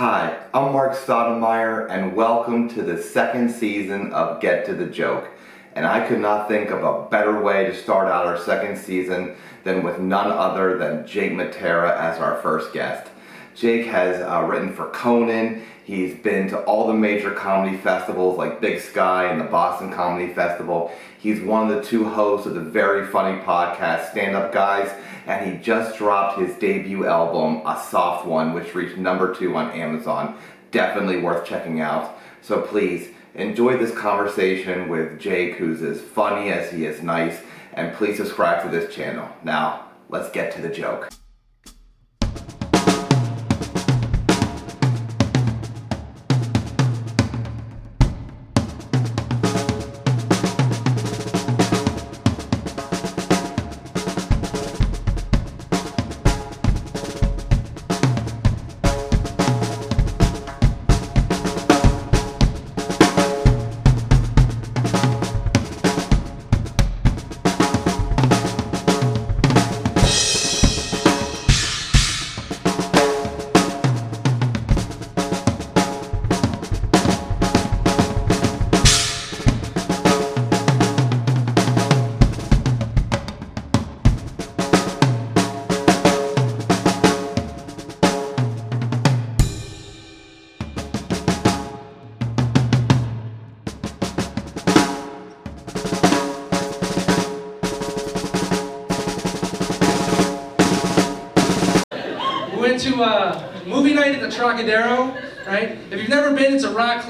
Hi, I'm Mark Stoudemire, and welcome to the second season of Get to the Joke. And I could not think of a better way to start out our second season than with none other than Jake Mattera as our first guest. Jake has uh, written for Conan. He's been to all the major comedy festivals like Big Sky and the Boston Comedy Festival. He's one of the two hosts of the very funny podcast Stand Up Guys, and he just dropped his debut album, A Soft One, which reached number two on Amazon. Definitely worth checking out. So please enjoy this conversation with Jake, who's as funny as he is nice, and please subscribe to this channel. Now, let's get to the joke.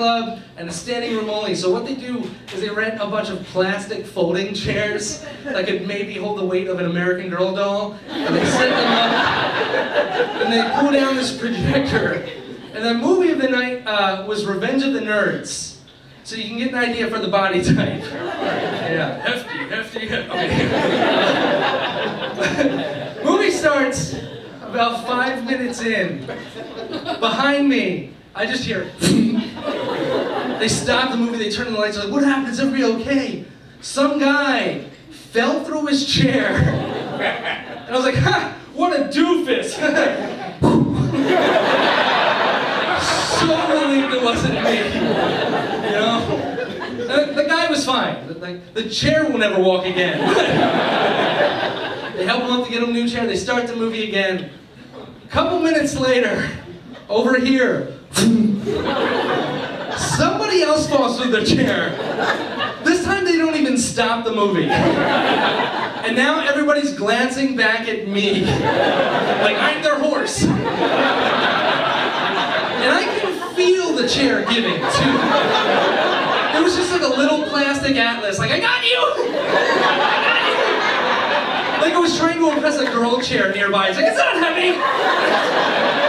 Club and a standing room only. So what they do is they rent a bunch of plastic folding chairs that could maybe hold the weight of an American Girl doll, and they set them up, and they pull down this projector. And the movie of the night uh, was Revenge of the Nerds. So you can get an idea for the body type. Yeah, hefty, hefty, hefty. Okay. movie starts about five minutes in. Behind me, I just hear. they stop the movie, they turn the lights, they're like, what happened? Is everybody okay? Some guy fell through his chair. And I was like, ha, what a doofus. so relieved it wasn't me. You know? The, the guy was fine. The, the chair will never walk again. they help him up to get him a new chair. They start the movie again. A couple minutes later, over here, somebody else falls through their chair. This time they don't even stop the movie. And now everybody's glancing back at me. Like I'm their horse. And I can feel the chair giving too. It was just like a little plastic atlas. Like, I got you! I got you! Like I was trying to impress a girl chair nearby. It's like, it's not heavy!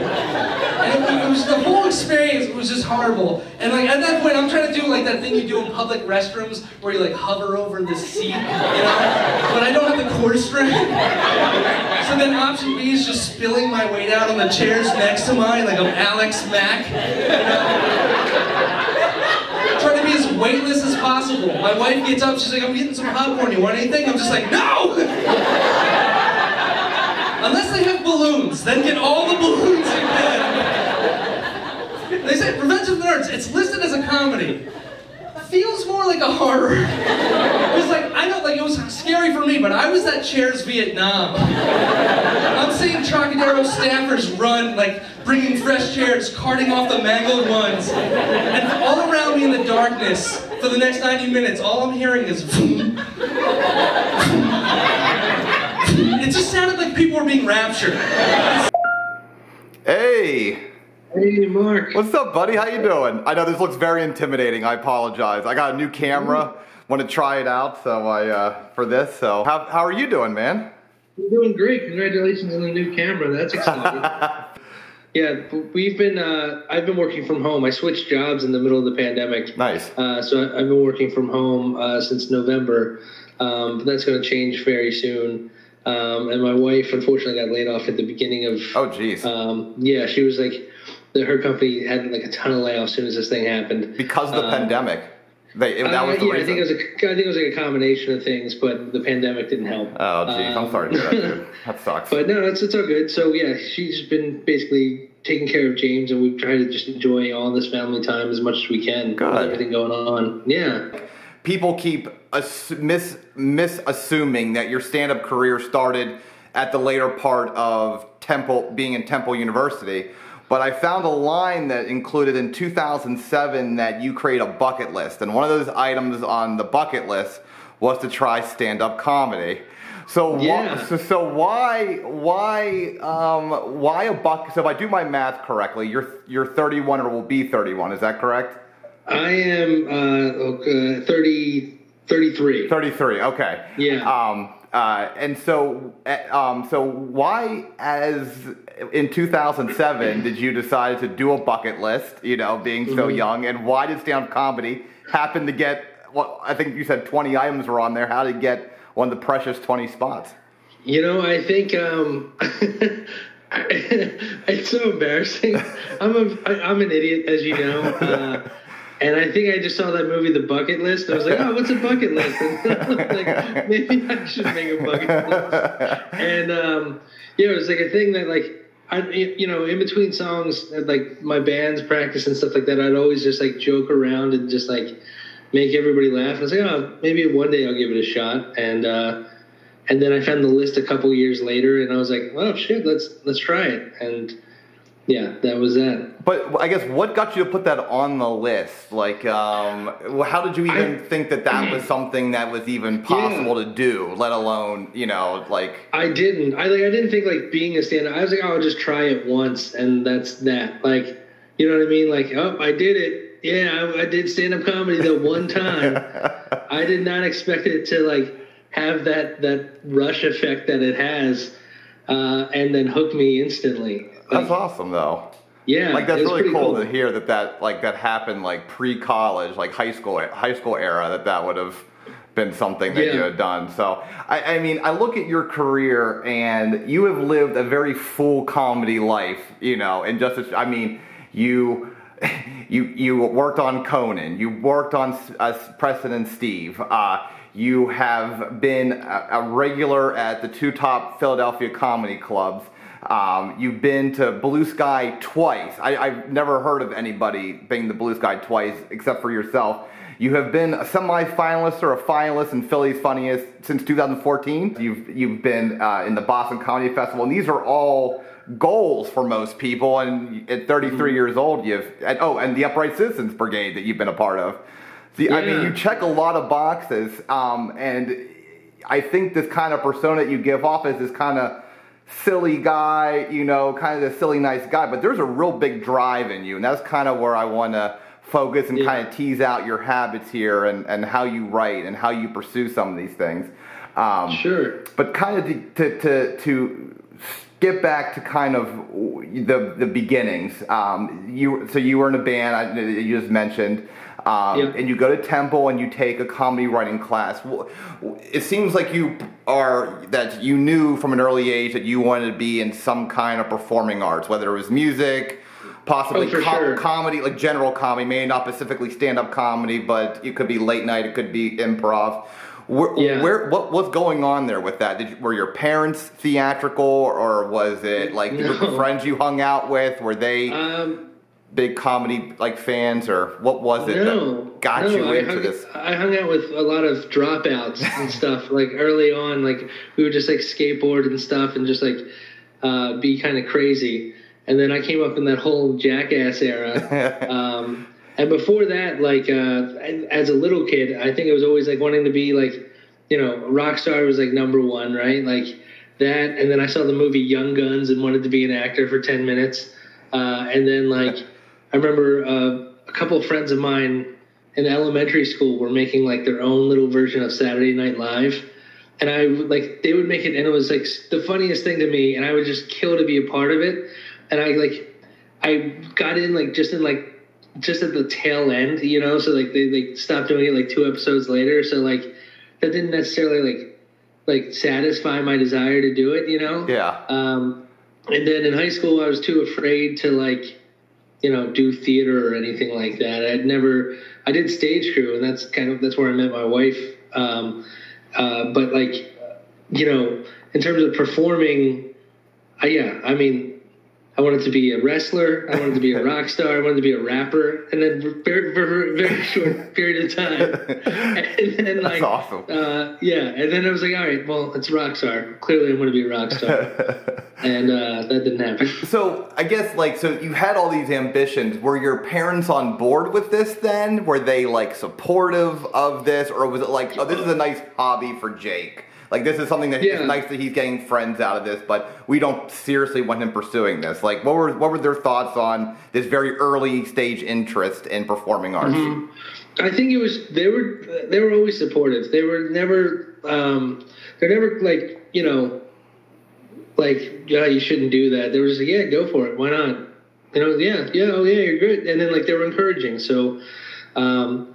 And it was the whole experience was just horrible. And like at that point, I'm trying to do like that thing you do in public restrooms where you like hover over the seat, you know? But I don't have the cord strength. So then option B is just spilling my weight out on the chairs next to mine, like I'm Alex Mack. You know? Trying to be as weightless as possible. My wife gets up, she's like, I'm getting some popcorn. You want anything? I'm just like, no! Unless they have balloons, then get all the balloons you can. They say Revenge of the Nerds, it's listed as a comedy. Feels more like a horror. It was like, I don't like, it was scary for me, but I was at Chairs Vietnam. I'm seeing Trocadero staffers run, like bringing fresh chairs, carting off the mangled ones. And all around me in the darkness, for the next 90 minutes, all I'm hearing is It just sounded like people were being raptured. Hey! Hey, Mark. What's up, buddy? How you doing? I know this looks very intimidating. I apologize. I got a new camera. Want to try it out, so I uh, for this. So how how are you doing, man? You're doing great. Congratulations on the new camera. That's exciting. yeah, we've been. Uh, I've been working from home. I switched jobs in the middle of the pandemic. Nice. Uh, so I- I've been working from home uh, since November, um, but that's going to change very soon. Um, and my wife, unfortunately, got laid off at the beginning of. Oh, jeez. Um, yeah, she was like, the, her company had like a ton of layoffs as soon as this thing happened. because of the um, pandemic. They, that Uh, was the yeah, I think it was a, I think it was like a combination of things, but the pandemic didn't help. oh, jeez, I'm sorry to hear that, Um, dude. That sucks. But no, it's it's all good. So yeah, she's been basically taking care of James, and we've tried to just enjoy all this family time as much as we can. Good. With everything going on. Yeah. People keep ass- mis misassuming that your stand-up career started at the later part of Temple being in Temple University. But I found a line that included in 2007 that you create a bucket list, and one of those items on the bucket list was to try stand-up comedy. So Yeah. so, so why why um, why a bucket? So if I do my math correctly, you're you're 31 or will be 31. Is that correct? I am uh, okay, 30, 33. 33. Okay. Yeah. Um. Uh. And so. uh, Um. So why, as in 2007, did you decide to do a bucket list? You know, being so Mm-hmm. young, and why did stand-up comedy happen to get? Well, I think you said 20 items were on there. How did it get one of the precious 20 spots? You know, I think um, it's so embarrassing. I'm a I- I'm an idiot, as you know. Uh, and I think I just saw that movie, The Bucket List. I was like, oh, what's a bucket list? And like, maybe I should make a bucket list. And um, yeah, it was like a thing that like. I, you know, in between songs, like my band's practice and stuff like that, I'd always just like joke around and just like make everybody laugh. I was like, oh, maybe one day I'll give it a shot. And uh, and then I found the list a couple years later, and I was like, "Oh shit, let's let's try it." And yeah, that was it. But I guess what got you to put that on the list? Like, um, how did you even I- think that that was something that was even possible to do? Let alone, you know, like. I didn't. I like. I didn't think like being a stand-up. I was like, "Oh, I'll just try it once, and that's that." Like, you know what I mean? Like, oh, I did it. Yeah, I, I did stand-up comedy that one time. I did not expect it to like have that that rush effect that it has, uh, and then hook me instantly. That's awesome, though. yeah, Like that's really pretty cool, to hear that that like that happened like pre-college, like high school high school era that that would have been something that you had done. So I, I mean, I look at your career and you have lived a very full comedy life, you know, and just as, I mean, you. You you worked on Conan. You worked on uh, Preston and Steve. Uh, you have been a, a regular at the two top Philadelphia comedy clubs. Um, you've been to Blue Sky twice. I, I've never heard of anybody being the Blue Sky twice except for yourself. You have been a semi-finalist or a finalist in Philly's Funniest since 2014. You've you've been uh, in the Boston Comedy Festival, and these are all goals for most people. And at 33 years old, you've and, oh, and the Upright Citizens Brigade that you've been a part of. See, I mean, you check a lot of boxes, um, and I think this kind of persona that you give off is this kind of silly guy, you know, kind of the silly nice guy. But there's a real big drive in you, and that's kind of where I want to focus and Yeah. kind of tease out your habits here and, and how you write and how you pursue some of these things. Um, Sure. but kind of to, to, to, to get back to kind of the the beginnings. Um, you so you were in a band I, you just mentioned, um, Yeah. and you go to Temple and you take a comedy writing class. It seems like you are that you knew from an early age that you wanted to be in some kind of performing arts, whether it was music. Possibly Oh, com- sure. comedy, like general comedy, maybe not specifically stand-up comedy, but it could be late night, it could be improv. Where, Yeah. where what what's going on there with that? Did you, were your parents theatrical, or was it like the group of friends you hung out with? Were they Um, big comedy like fans, or what was it no, that got no, you I into hung, this? I hung out with a lot of dropouts and stuff. Like early on, like we would just like skateboard and stuff, and just like uh, be kind of crazy. And then I came up in that whole jackass era. um, and before that, like uh, as a little kid, I think it was always like wanting to be like, you know, rock star was like number one, right? Like that. And then I saw the movie Young Guns and wanted to be an actor for ten minutes. Uh, and then like I remember uh, a couple of friends of mine in elementary school were making like their own little version of Saturday Night Live. And I would like they would make it, and it was like the funniest thing to me, and I would just kill to be a part of it. And I like, I got in like just in like just at the tail end, you know. So like they they stopped doing it like two episodes later. So like that didn't necessarily like like satisfy my desire to do it, you know. Yeah, Um, and then in high school, I was too afraid to like you know, do theater or anything like that. I'd never. I did stage crew, and that's kind of that's where I met my wife. Um, uh, but like, you know, in terms of performing, I, yeah, I mean, I wanted to be a wrestler. I wanted to be a rock star. I wanted to be a rapper, and then for very, very, very short period of time, and then like, That's awesome. uh, yeah, and then I was like, all right, well, it's rock star. Clearly, I'm going to be a rock star, and uh, that didn't happen. So I guess like so you had all these ambitions. Were your parents on board with this then? Were they like supportive of this, or was it like, oh, this is a nice hobby for Jake? Like this is something that Yeah. it's nice that he's getting friends out of this, but we don't seriously want him pursuing this. Like, what were what were their thoughts on this very early stage interest in performing arts? I think it was they were they were always supportive. They were never um, they're never like you know like yeah you shouldn't do that. They were just like yeah go for it why not you know yeah yeah oh yeah you're good and then like they were encouraging so um,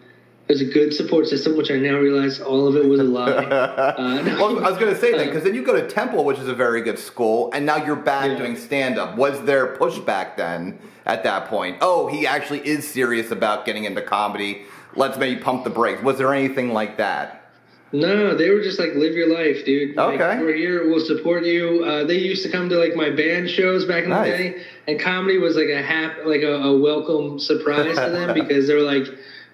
there's a good support system which I now realize all of it was a lie. Uh, no. Well, I was going to say that because then you go to Temple, which is a very good school, and now you're back Yeah. doing stand up. Was there pushback then at that point? Oh, he actually is serious about getting into comedy. Let's maybe pump the brakes. Was there anything like that? No, they were just like, live your life, dude. Like, Okay. we're here. We'll support you. Uh, they used to come to like my band shows back in Nice. the day, and comedy was like a hap- like a, a welcome surprise to them because they were like,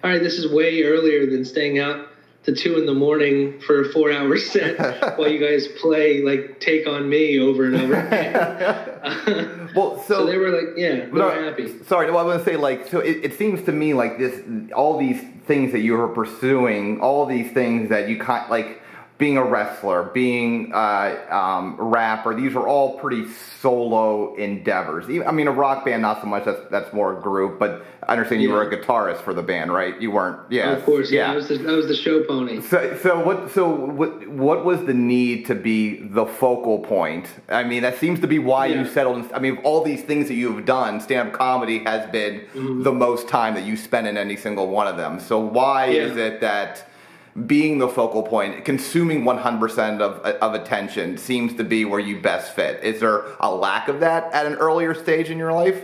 all right, this is way earlier than staying out to two in the morning for a four hour set while you guys play like Take on Me over and over again. Well, so, so, they were like, yeah, they No, were happy. Sorry, well, I want to say like so. It, it seems to me like this, all these things that you were pursuing, all these things that you kind like being a wrestler, being uh, um, a rapper. These are all pretty solo endeavors. Even, I mean, a rock band not so much. That's that's more a group. But I understand you Yeah. were a guitarist for the band, right? You weren't. Yeah. Of course, yeah. Yeah. I was the, I was the show pony. So, so what? So what? What was the need to be the focal point? I mean, that seems to be why you settled. In, I mean, all these things that you have done, stand-up comedy has been Mm-hmm. the most time that you spend in any single one of them. So why Yeah. is it that being the focal point, consuming 100% of of attention, seems to be where you best fit? Is there a lack of that at an earlier stage in your life?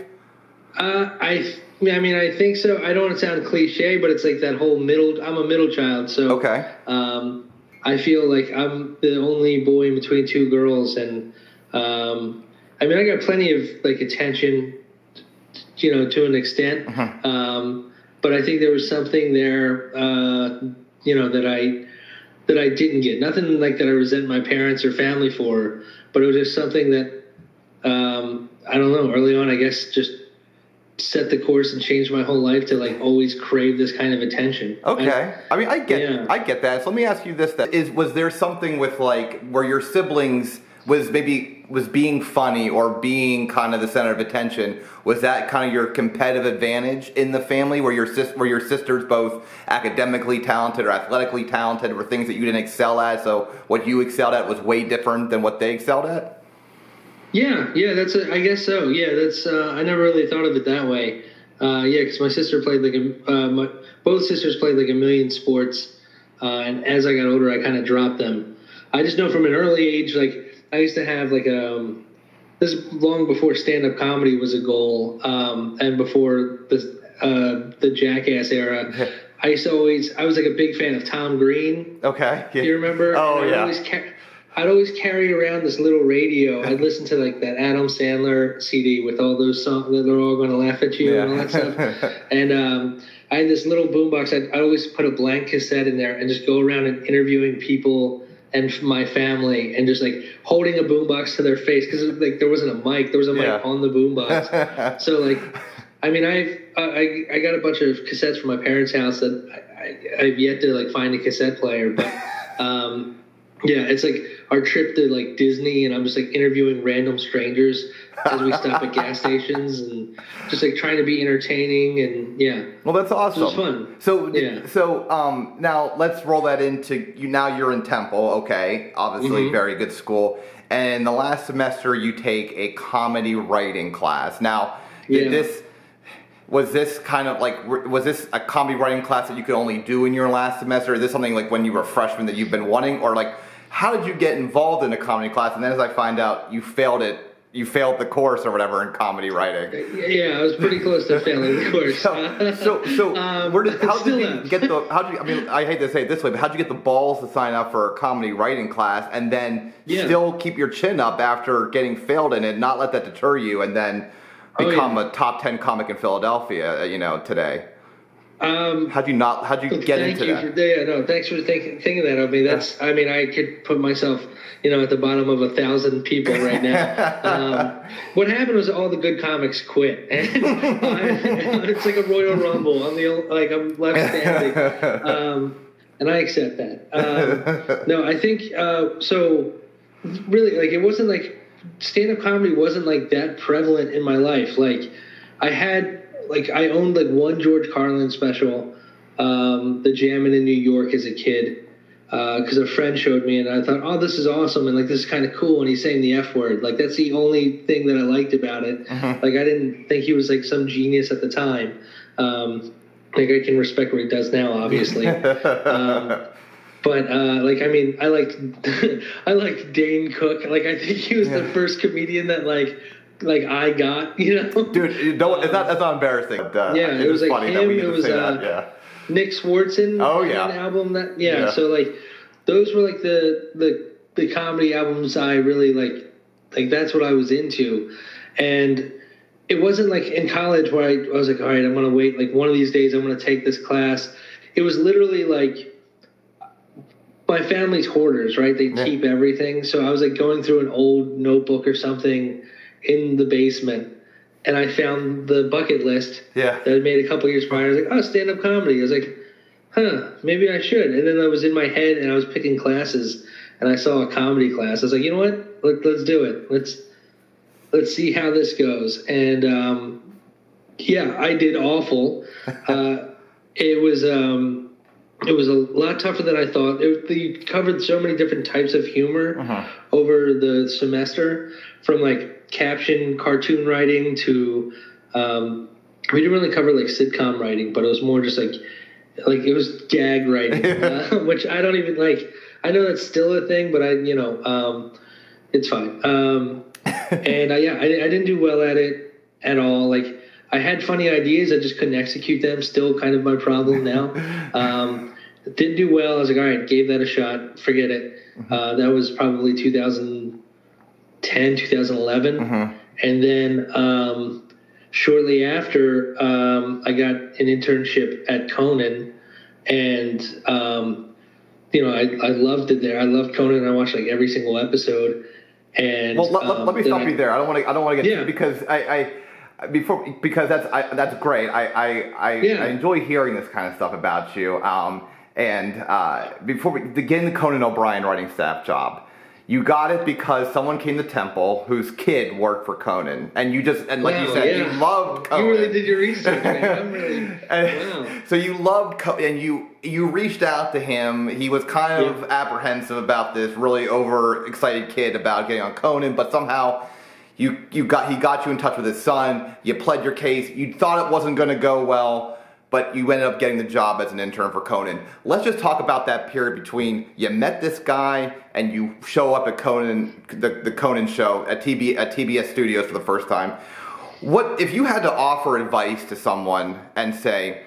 Uh, I, I mean, I think so. I don't want to sound cliche, but it's like that whole middle. I'm a middle child, so Okay. um, I feel like I'm the only boy in between two girls, and um, I mean, I got plenty of like attention, you know, to an extent. Um, but I think there was something there, uh, you know, that I that I didn't get. Nothing like that I resent my parents or family for, but it was just something that um, I don't know. Early on, I guess just set the course and changed my whole life to like always crave this kind of attention. Okay. I, mean, I get, Yeah. I get that. So let me ask you this: then. is was there something with like where your siblings was maybe was being funny or being kind of the center of attention? Was that kind of your competitive advantage in the family, where your sis, where your sisters both academically talented or athletically talented, were things that you didn't excel at? So what you excelled at was way different than what they excelled at. Yeah, yeah, that's a, I guess so. Yeah, that's uh, I never really thought of it that way. Uh, yeah, because my sister played like a uh, my, both sisters played like a million sports, uh, and as I got older, I kind of dropped them. I just know from an early age, like I used to have like um, this is long before stand up comedy was a goal, um, and before the uh, the Jackass era. I used to always I was like a big fan of Tom Green. Okay. Do you remember? Oh I'd yeah. Always I'd always carry around this little radio. I'd listen to like that Adam Sandler CD with all those songs that they're all going to laugh at you and all that stuff. And um, I had this little boombox. I'd, I'd always put a blank cassette in there and just go around and interviewing people and my family and just like holding a boombox to their face because like there wasn't a mic. There was a mic Yeah. on the boombox. so like, I mean, I've I, I got a bunch of cassettes from my parents' house that I, I, I've yet to like find a cassette player, but um, yeah, it's like our trip to like Disney, and I'm just like interviewing random strangers as we stop at gas stations and just like trying to be entertaining and yeah. Well, that's awesome. was fun. So, Yeah. so um, now let's roll that into you. Now you're in Temple, okay? Obviously, Mhm. very good school. And the last semester, you take a comedy writing class. Now, did Yeah. this was this kind of like was this a comedy writing class that you could only do in your last semester? Is this something like when you were a freshman that you've been wanting, or like how did you get involved in a comedy class? And then, as I find out, you failed it you failed the course or whatever in comedy writing. Yeah, I was pretty close to failing the course. So, so, so Um, where did, how did you get the? How did you? I mean, I hate to say it this way, but how did you get the balls to sign up for a comedy writing class and then Yeah. still keep your chin up after getting failed in it, not let that deter you, and then Oh, become yeah. a top ten comic in Philadelphia? You know, today. Um, How'd you not? How'd you get Thank into you that? For, yeah, no, thanks for thinking, thinking that of me. That's, I mean, I could put myself, you know, at the bottom of a thousand people right now. um, what happened was all the good comics quit, and I, it's like a Royal Rumble. I'm the like I'm left standing, um, and I accept that. Um, no, I think uh, so. Really, like it wasn't like stand-up comedy wasn't like that prevalent in my life. Like I had like I owned like one George Carlin special, um, the Jammin' in New York as a kid, because a friend showed me, and I thought, oh, this is awesome, and like this is kind of cool. And he's saying the F word, like that's the only thing that I liked about it. Like I didn't think he was like some genius at the time. Um, like I can respect what he does now, obviously. um, but uh, like I mean, I liked I liked Dane Cook. Like I think he was the first comedian that like like I got. You know, Dude, you don't, it's not, that's not embarrassing. but, uh, Yeah, it was like funny that him, it was, uh, that. Yeah. Nick Swardson. Oh, yeah. album that yeah, Yeah. So like those were like the the the comedy albums I really like. Like that's what I was into, and it wasn't like in college where I, I was like, all right, I'm gonna wait. Like one of these days, I'm gonna take this class. It was literally like my family's hoarders, right? They Yeah. keep everything. So I was like going through an old notebook or something in the basement, and I found the bucket list Yeah. that I made a couple years prior. I was like, oh, stand up comedy. I was like, huh, maybe I should. And then I was in my head and I was picking classes, and I saw a comedy class. I was like, you know what? Let, let's do it. Let's let's see how this goes. And um, yeah, I did awful. Uh, it was um, it was a lot tougher than I thought. It, they covered so many different types of humor Uh-huh. over the semester, from like caption cartoon writing to um, we didn't really cover like sitcom writing, but it was more just like like it was gag writing, uh, which I don't even like. I know that's still a thing, but I you know um, it's fine. Um, and I, yeah, I, I didn't do well at it at all. Like I had funny ideas, I just couldn't execute them. Still, kind of my problem now. Um, didn't do well. I was like, all right, gave that a shot. Forget it. Uh, that was probably 2010, 2011, Mhm. and then um, shortly after, um, I got an internship at Conan, and um, you know, I, I loved it there. I loved Conan. I watched like every single episode. And Well, let, let- um, let me stop I- you there. I don't want to. I don't want to get Yeah. because I, I before because that's I, that's great. I I, I, Yeah. I enjoy hearing this kind of stuff about you. Um, and uh, before we begin the Conan O'Brien writing staff job, you got it because someone came to Temple whose kid worked for Conan, and you just and like you said, yeah. you loved Conan. You really did your research, man. Really wow. So you loved Co- and you you reached out to him. He was kind of apprehensive about this really overexcited kid about getting on Conan, but somehow you you got he got you in touch with his son. You pled your case. You thought it wasn't going to go well, but you ended up getting the job as an intern for Conan. Let's just talk about that period between you met this guy and you show up at Conan the, the Conan show at TB at TBS Studios for the first time. What if you had to offer advice to someone and say,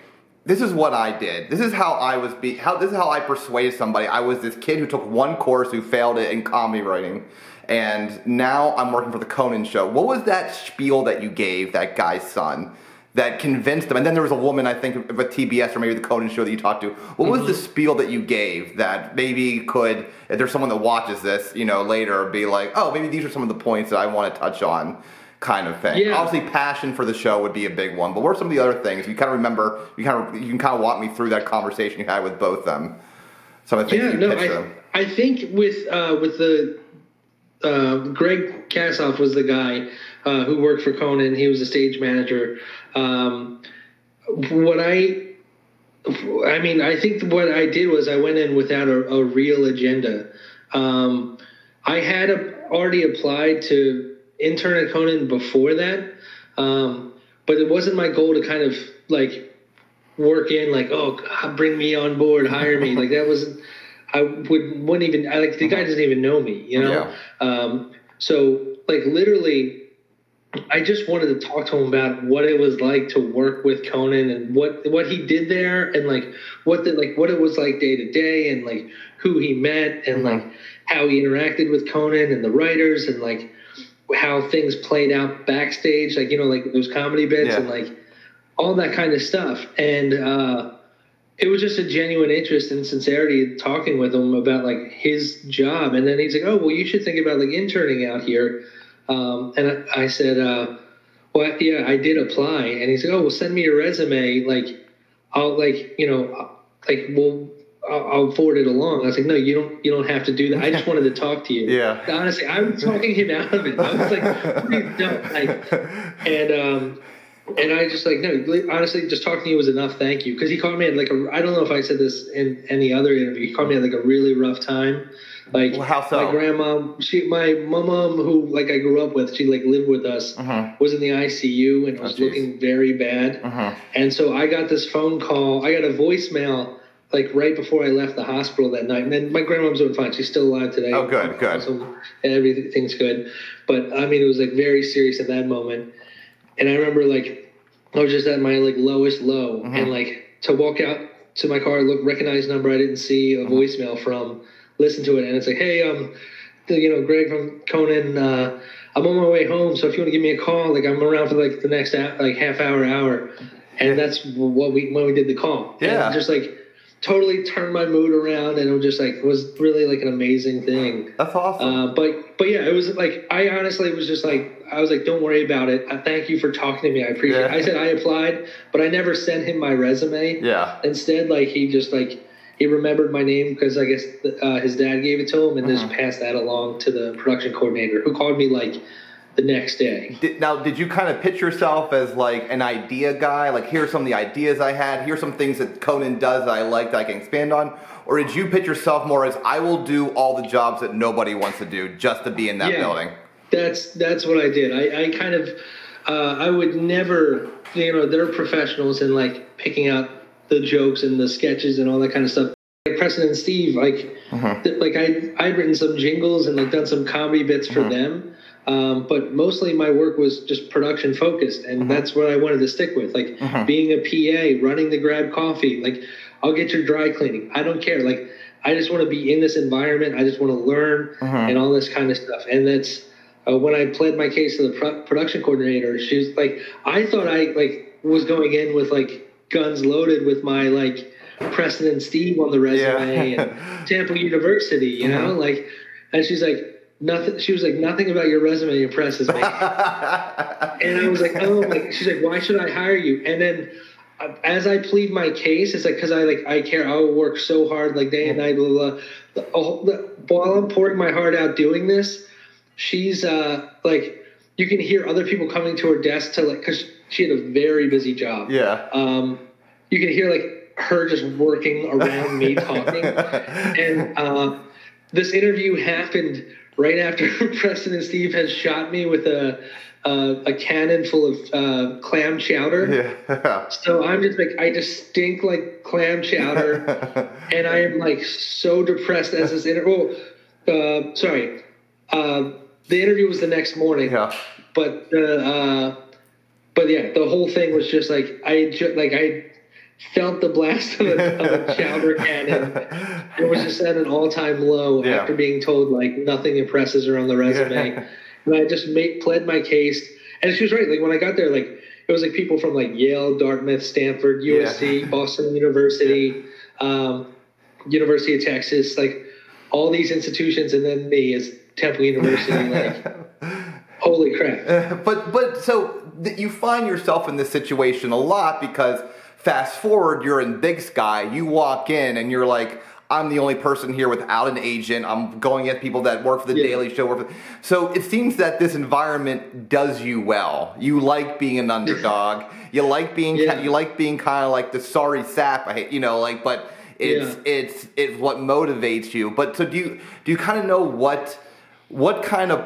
"This is what I did. This is how I was be how this is how I persuaded somebody. I was this kid who took one course who failed it in comedy writing, and now I'm working for the Conan show." What was that spiel that you gave that guy's son that convinced them? And then there was a woman, I think, of a TBS or maybe the Conan show that you talked to. What was the spiel that you gave that maybe could, if there's someone that watches this, you know, later, be like, "Oh, maybe these are some of the points that I want to touch on." kind of thing. Yeah. Obviously, passion for the show would be a big one. But what are some of the other things you kind of remember? You kind of you can kind of walk me through that conversation you had with both them. Some of the things Yeah, you no, pitched I, them. I think with uh, with the uh, Greg Kassoff was the guy uh, who worked for Conan. He was a stage manager. Um, what I, I mean, I think what I did was I went in without a, a real agenda. Um, I had a, already applied to intern at Conan before that, um, but it wasn't my goal to kind of like work in like, oh, bring me on board, hire me. like that wasn't. I would wouldn't even. I like the guy doesn't even know me, you know. Um, so like literally, I just wanted to talk to him about what it was like to work with Conan and what what he did there and like what the like what it was like day to day and like who he met and like how he interacted with Conan and the writers and like how things played out backstage, like you know, like those comedy bits Yeah. and like all that kind of stuff. And uh, it was just a genuine interest and sincerity talking with him about like his job. And then he's like, "Oh, well, you should think about like interning out here." Um, and I, I said, uh, "Well, yeah, I did apply." And he said, "Oh, well, send me your resume. Like, I'll like you know, like we'll." I'll I'll forward it along. I was like, no, you don't. You don't have to do that. I just wanted to talk to you. Yeah. Honestly, I was talking him out of it. I was like, please don't. Like, and um, and I just like no. Honestly, just talking to you was enough. Thank you, because he called me at like a. I don't know if I said this in any other interview. He called me at like a really rough time. Like Well, how so? my grandma, she, my mom, who like I grew up with, she like lived with us, Mhm. was in the ICU and was jeez. looking very bad. Mhm. And so I got this phone call. I got a voicemail like right before I left the hospital that night. And then my grandma's doing fine. She's still alive today. Oh, good, good. So everything's good. But I mean, it was like very serious at that moment. And I remember like I was just at my like lowest low, Mm-hmm. and like to walk out to my car, look, recognize number I didn't see Mm-hmm. a voicemail from, listen to it, and it's like, hey, um, the- you know, Greg from Conan. Uh, I'm on my way home, so if you want to give me a call, like I'm around for like the next like half hour, hour, and that's what we when we did the call. Yeah. just like totally turned my mood around, and it was just like it was really like an amazing thing. That's awesome. Uh, but but yeah, it was like I honestly was just like I was like, don't worry about it. I thank you for talking to me. I appreciate. Yeah. it. I said I applied, but I never sent him my resume. yeah. Instead, like he just like he remembered my name because I guess uh, his dad gave it to him, and Uh-huh. just passed that along to the production coordinator, who called me like the next day. Did, now, did you kind of pitch yourself as like an idea guy? Like, here's some of the ideas I had. Here's some things that Conan does that I like that I can expand on. Or did you pitch yourself more as I will do all the jobs that nobody wants to do just to be in that Yeah. building? That's that's what I did. I, I kind of uh, I would never you know they're professionals in like picking out the jokes and the sketches and all that kind of stuff. Like Preston and Steve, like uh-huh. th- like I I'd written some jingles and like done some comedy bits for uh-huh. them. Um, but mostly my work was just production focused, and uh-huh. that's what I wanted to stick with. Like being a PA, running the Grab Coffee. Like I'll get your dry cleaning. I don't care. Like I just want to be in this environment. I just want to learn and all this kind of stuff. And that's uh, when I pled my case to the pro- production coordinator. She was like, I thought I like was going in with like guns loaded with my like Preston and Steve on the resume and Temple University, you know, like, and she's like. Nothing. She was like, nothing about your resume impresses me. And I was like, oh, like she's like, why should I hire you? And then uh, as I plead my case, it's like because I like I care. I work so hard, like day and night, blah blah. blah. The- the- While I'm pouring my heart out doing this, she's uh like you can hear other people coming to her desk to like because she had a very busy job. yeah. Um, you can hear like her just working around me talking, and uh, this interview happened right after Preston and Steve had shot me with a a, a cannon full of uh, clam chowder. yeah. So I'm just like I just stink like clam chowder, and I am like so depressed as this interview. Uh, sorry, uh, the interview was the next morning yeah. but the uh, but yeah, the whole thing was just like I ju- like I felt the blast of a, of a chowder cannon. It was just at an all time low Yeah. after being told like nothing impresses her on the resume, Yeah. and I just made pled my case. And she was right. Like when I got there, like it was like people from like Yale, Dartmouth, Stanford, USC, Yeah. Boston University, um, University of Texas, like all these institutions, and then me as Temple University. Like holy crap. but but so th- you find yourself in this situation a lot because fast forward you're in big sky you walk in and you're like i'm the only person here without an agent i'm going at people that work for the Yeah. daily show work for, so it seems that this environment does you well you like being an underdog you like being Yeah. you like being kind of like the sorry sap i hate you know like but it's Yeah. it's it's what motivates you but so do you do you kind of know what what kind of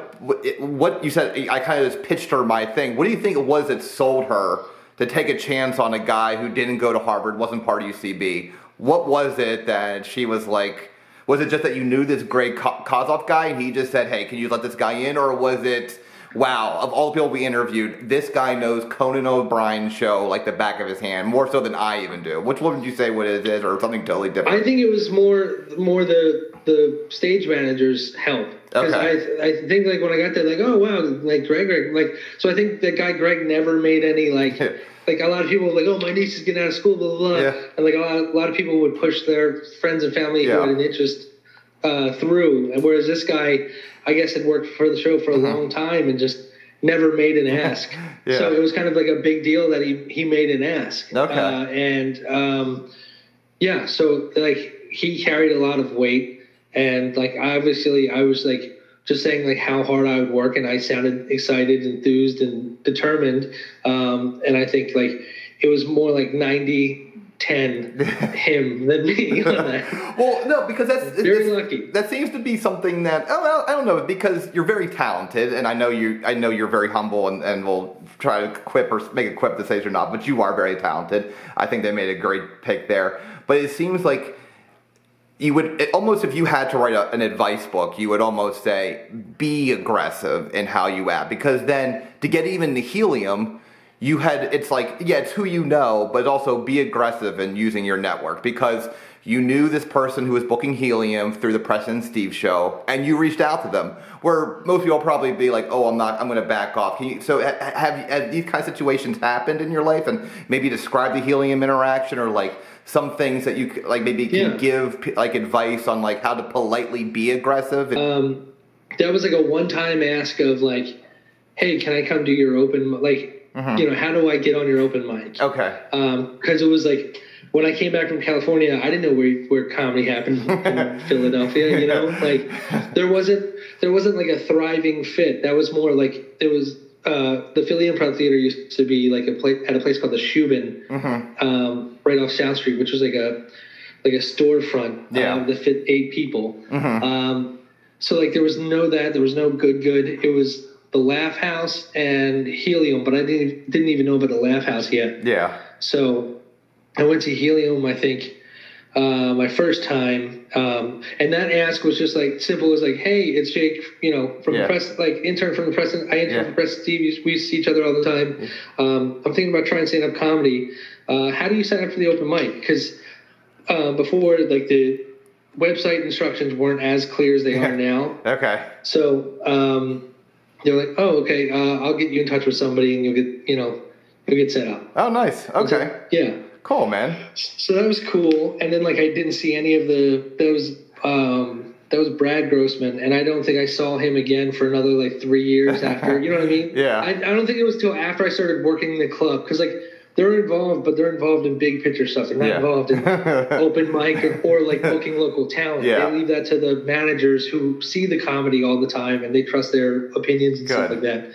what you said? I kind of just pitched her my thing. What do you think it was that sold her to take a chance on a guy who didn't go to Harvard, wasn't part of UCB? What was it that she was like? Was it just that you knew this Greg Ko- guy and he just said, "Hey, can you let this guy in?" Or was it wow, of all the people we interviewed, this guy knows Conan O'Brien's show like the back of his hand, more so than I even do. Which one would you say what it is, or something totally different? I think it was more more the the stage manager's help. Because Okay. I I think like when I got there, like oh wow, like Greg, Greg, like so I think that guy Greg never made any like like a lot of people were like oh my niece is getting out of school blah blah blah, Yeah. and like a lot, a lot of people would push their friends and family Yeah. who had an interest uh, through, and whereas this guy, I guess, had worked for the show for a long time and just never made an ask. Mm-hmm. Yeah. So it was kind of like a big deal that he he made an ask. Okay. Uh, and um, yeah, so like he carried a lot of weight, and like obviously I was like just saying like how hard I would work, and I sounded excited, enthused, and determined. Um, and I think like it was more like 90 10 him than me on that. Well, no, because that's Very lucky. That seems to be something that oh, well, I don't know because you're very talented, and I know you. I know you're very humble, and, and will try to quip or make a quip to say you're not, but you are very talented. I think they made a great pick there, but it seems like you would almost if you had to write a, an advice book, you would almost say be aggressive in how you act. Because then to get even the helium, you had it's like yeah, it's who you know, but also be aggressive in using your network. Because you knew this person who was booking helium through the Preston and Steve show, and you reached out to them. Where most people probably be like, "Oh, I'm not. I'm going to back off." Can you, so, have, have these kind of situations happened in your life, and maybe describe the helium interaction, or like some things that you like maybe can Yeah. give like advice on like how to politely be aggressive. Um, that was like a one time ask of like, hey, can I come do your open like you know how do I get on your open mic? okay. Um, because it was like when I came back from California, I didn't know where where comedy happened in Philadelphia. You know, like there wasn't there wasn't like a thriving fit. That was more like there was uh, the Philly Improv Theater used to be like a place at a place called the Shubin, um, right off South Street, which was like a like a storefront Yeah. uh, that fit eight people. Um, so like there was no that there was no good good. It was the Laugh House and Helium, but I didn't didn't even know about the Laugh House yet. Yeah. So I went to Helium, I think, uh, my first time. Um, and that ask was just like simple as like, hey, it's Jake, you know, from Yeah. the press, like intern from the press. I intern Yeah. from press. Steve, we- see each other all the time. Um, I'm thinking about trying to stand up comedy. Uh, how do you sign up for the open mic? Because uh, before, like the website instructions weren't as clear as they Yeah. are now. Okay. So um, they're like, oh, okay, uh, I'll get you in touch with somebody, and you'll get, you know, you'll get set up. Oh, nice. Okay. Yeah. Cool, man. So that was cool. And then like I didn't see any of the that was um that was Brad Grossman, and I don't think I saw him again for another like three years after. You know what I mean? Yeah. I, I don't think it was till after I started working the club because like they're involved, but they're involved in big picture stuff. They're not Yeah. involved in open mic or, or like booking local talent. Yeah. They leave that to the managers who see the comedy all the time and they trust their opinions and stuff like that.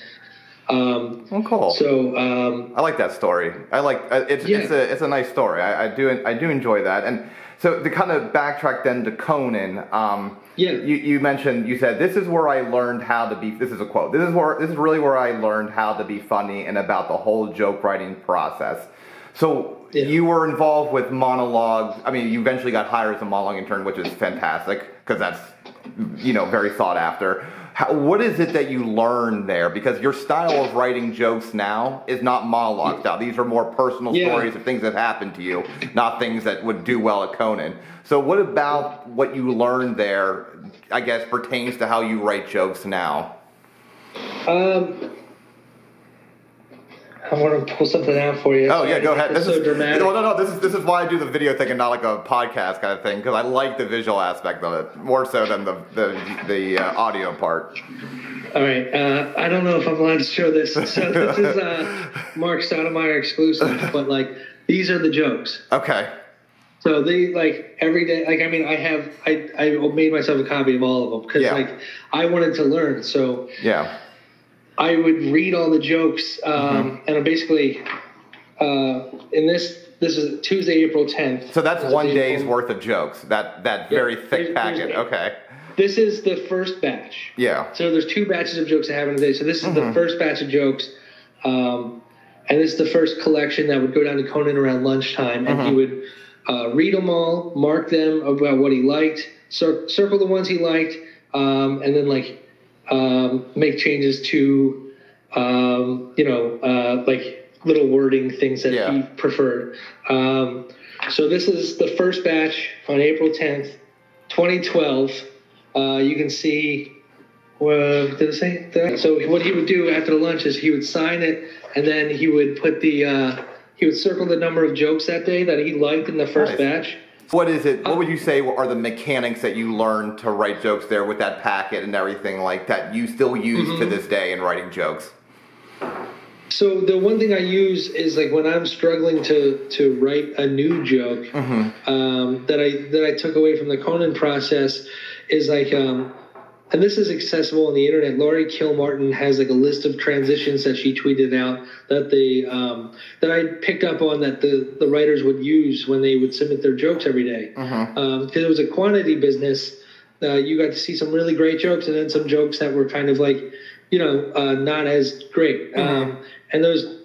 Um, Well, cool. so um, I like that story. I like uh, it's Yeah. it's a it's a nice story. I, I do I do enjoy that. And so to kind of backtrack then to Conan. Um, Yeah. You you mentioned you said this is where I learned how to be. This is a quote. This is where this is really where I learned how to be funny and about the whole joke writing process. So Yeah. you were involved with monologues. I mean, you eventually got hired as a monologue intern, which is fantastic because that's you know very sought after. How, what is it that you learned there? Because your style of writing jokes now is not monologue style. These are more personal Yeah. stories of things that happened to you, not things that would do well at Conan. So, what about what you learned there? I guess pertains to how you write jokes now. Um, I want to pull something out for you. Oh yeah, go ahead. This so is dramatic. No, no, no. This is this is why I do the video thing and not like a podcast kind of thing because I like the visual aspect of it more so than the the the uh, audio part. All right. Uh, I don't know if I'm allowed to show this. So this is uh, Mark Stoudemire exclusive, but like these are the jokes. Okay. So they like every day. Like I mean, I have I I made myself a copy of all of them because Yeah. like I wanted to learn. So Yeah. I would read all the jokes, um, Mm-hmm. and I basically uh, in this this is Tuesday, April 10th. So that's one day's April- worth of jokes. That that Yeah, very thick there's packet. Okay. This is the first batch. Yeah. So there's two batches of jokes I have in a day. So this is Mm-hmm. the first batch of jokes, um, and this is the first collection that would go down to Conan around lunchtime, and Mm-hmm. he would uh, read them all, mark them about what he liked, cir- circle the ones he liked, um, and then like um, make changes to um, you know, uh, like little wording things that Yeah. he preferred. Um, so this is the first batch on April 10th, 2012. Uh, you can see. Well, did it say that? So what he would do after the lunch is he would sign it, and then he would put the uh, he would circle the number of jokes that day that he liked in the first Nice. batch. What is it? What would you say are the mechanics that you learned to write jokes there with that packet and everything like that you still use Mm-hmm. to this day in writing jokes? So the one thing I use is like when I'm struggling to to write a new joke um, that I that I took away from the Conan process is like, um, and this is accessible on the internet. Laurie Kilmartin has like a list of transitions that she tweeted out that they um, that I picked up on that the the writers would use when they would submit their jokes every day because it was a quantity business. Uh, you got to see some really great jokes and then some jokes that were kind of like, you know, uh, not as great. Um, and those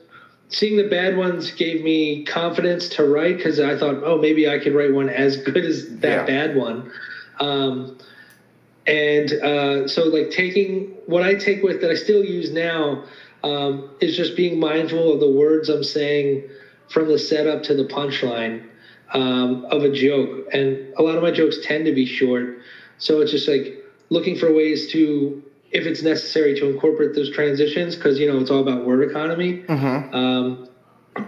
seeing the bad ones gave me confidence to write because I thought, oh, maybe I could write one as good as that Yeah. bad one. Um, and uh, so, like taking what I take with that I still use now um, is just being mindful of the words I'm saying from the setup to the punchline um, of a joke. And a lot of my jokes tend to be short, so it's just like looking for ways to, if it's necessary, to incorporate those transitions because you know it's all about word economy. Um,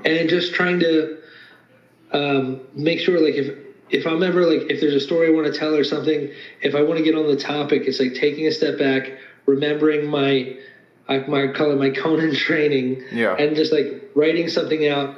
and just trying to um, make sure like if if I'm ever like if there's a story I want to tell or something, if I want to get on the topic, it's like taking a step back, remembering my I might call it my Conan training, Yeah. and just like writing something out,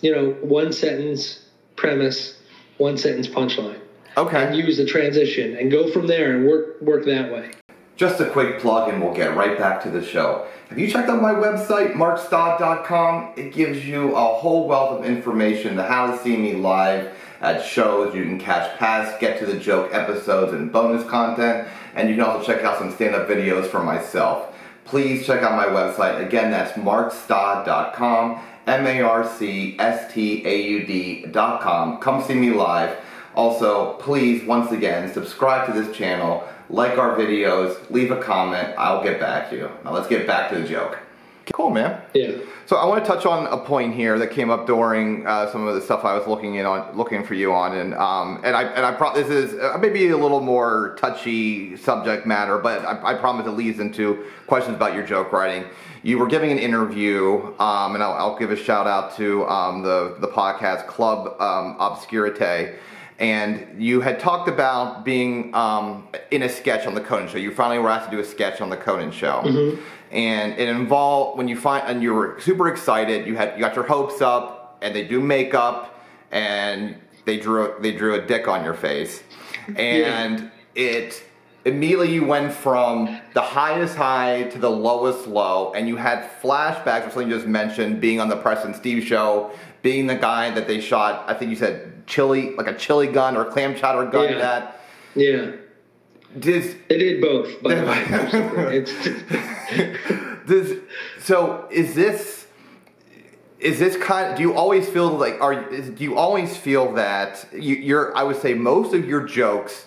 you know, one sentence premise, one sentence punchline, and Okay. use the transition and go from there and work work that way. Just a quick plug and we'll get right back to the show. Have you checked out my website, marcstaud.com? It gives you a whole wealth of information to how to see me live at shows. You can catch past Get to the Joke episodes and bonus content, and you can also check out some stand up videos for myself. Please check out my website. Again, that's marcstaud.com, M A R C S T A U D.com. Come see me live. Also, please, once again, subscribe to this channel, like our videos, leave a comment. I'll get back to you. Now, let's get back to the joke. Cool, man. Yeah. So I want to touch on a point here that came up during uh, some of the stuff I was looking in on, looking for you on, and um, and I and I pro- this is uh, maybe a little more touchy subject matter, but I, I promise it leads into questions about your joke writing. You were giving an interview, um, and I'll, I'll give a shout out to um, the the podcast Club um, Obscurite. And you had talked about being um, in a sketch on the Conan show. You finally were asked to do a sketch on the Conan show and it involved when you find and you were super excited. You had you got your hopes up, and they do makeup, and they drew they drew a dick on your face, and it immediately you went from the highest high to the lowest low, and you had flashbacks of something you just mentioned, being on the Preston Steve show, being the guy that they shot. I think you said chili, like a chili gun or clam chowder gun. Yeah. That Yeah. does They did both, by the way. It's Does so is this is this kind do you always feel like are is, do you always feel that you, you're I would say most of your jokes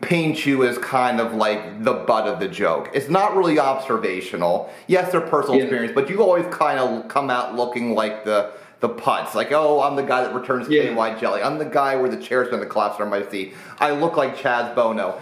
paint you as kind of like the butt of the joke. It's not really observational. Yes, they're personal Yeah. experience, but you always kind of come out looking like the the putz. Like, oh, I'm the guy that returns Yeah. KY jelly. I'm the guy where the chair's going to collapse under my seat. I look like Chaz Bono.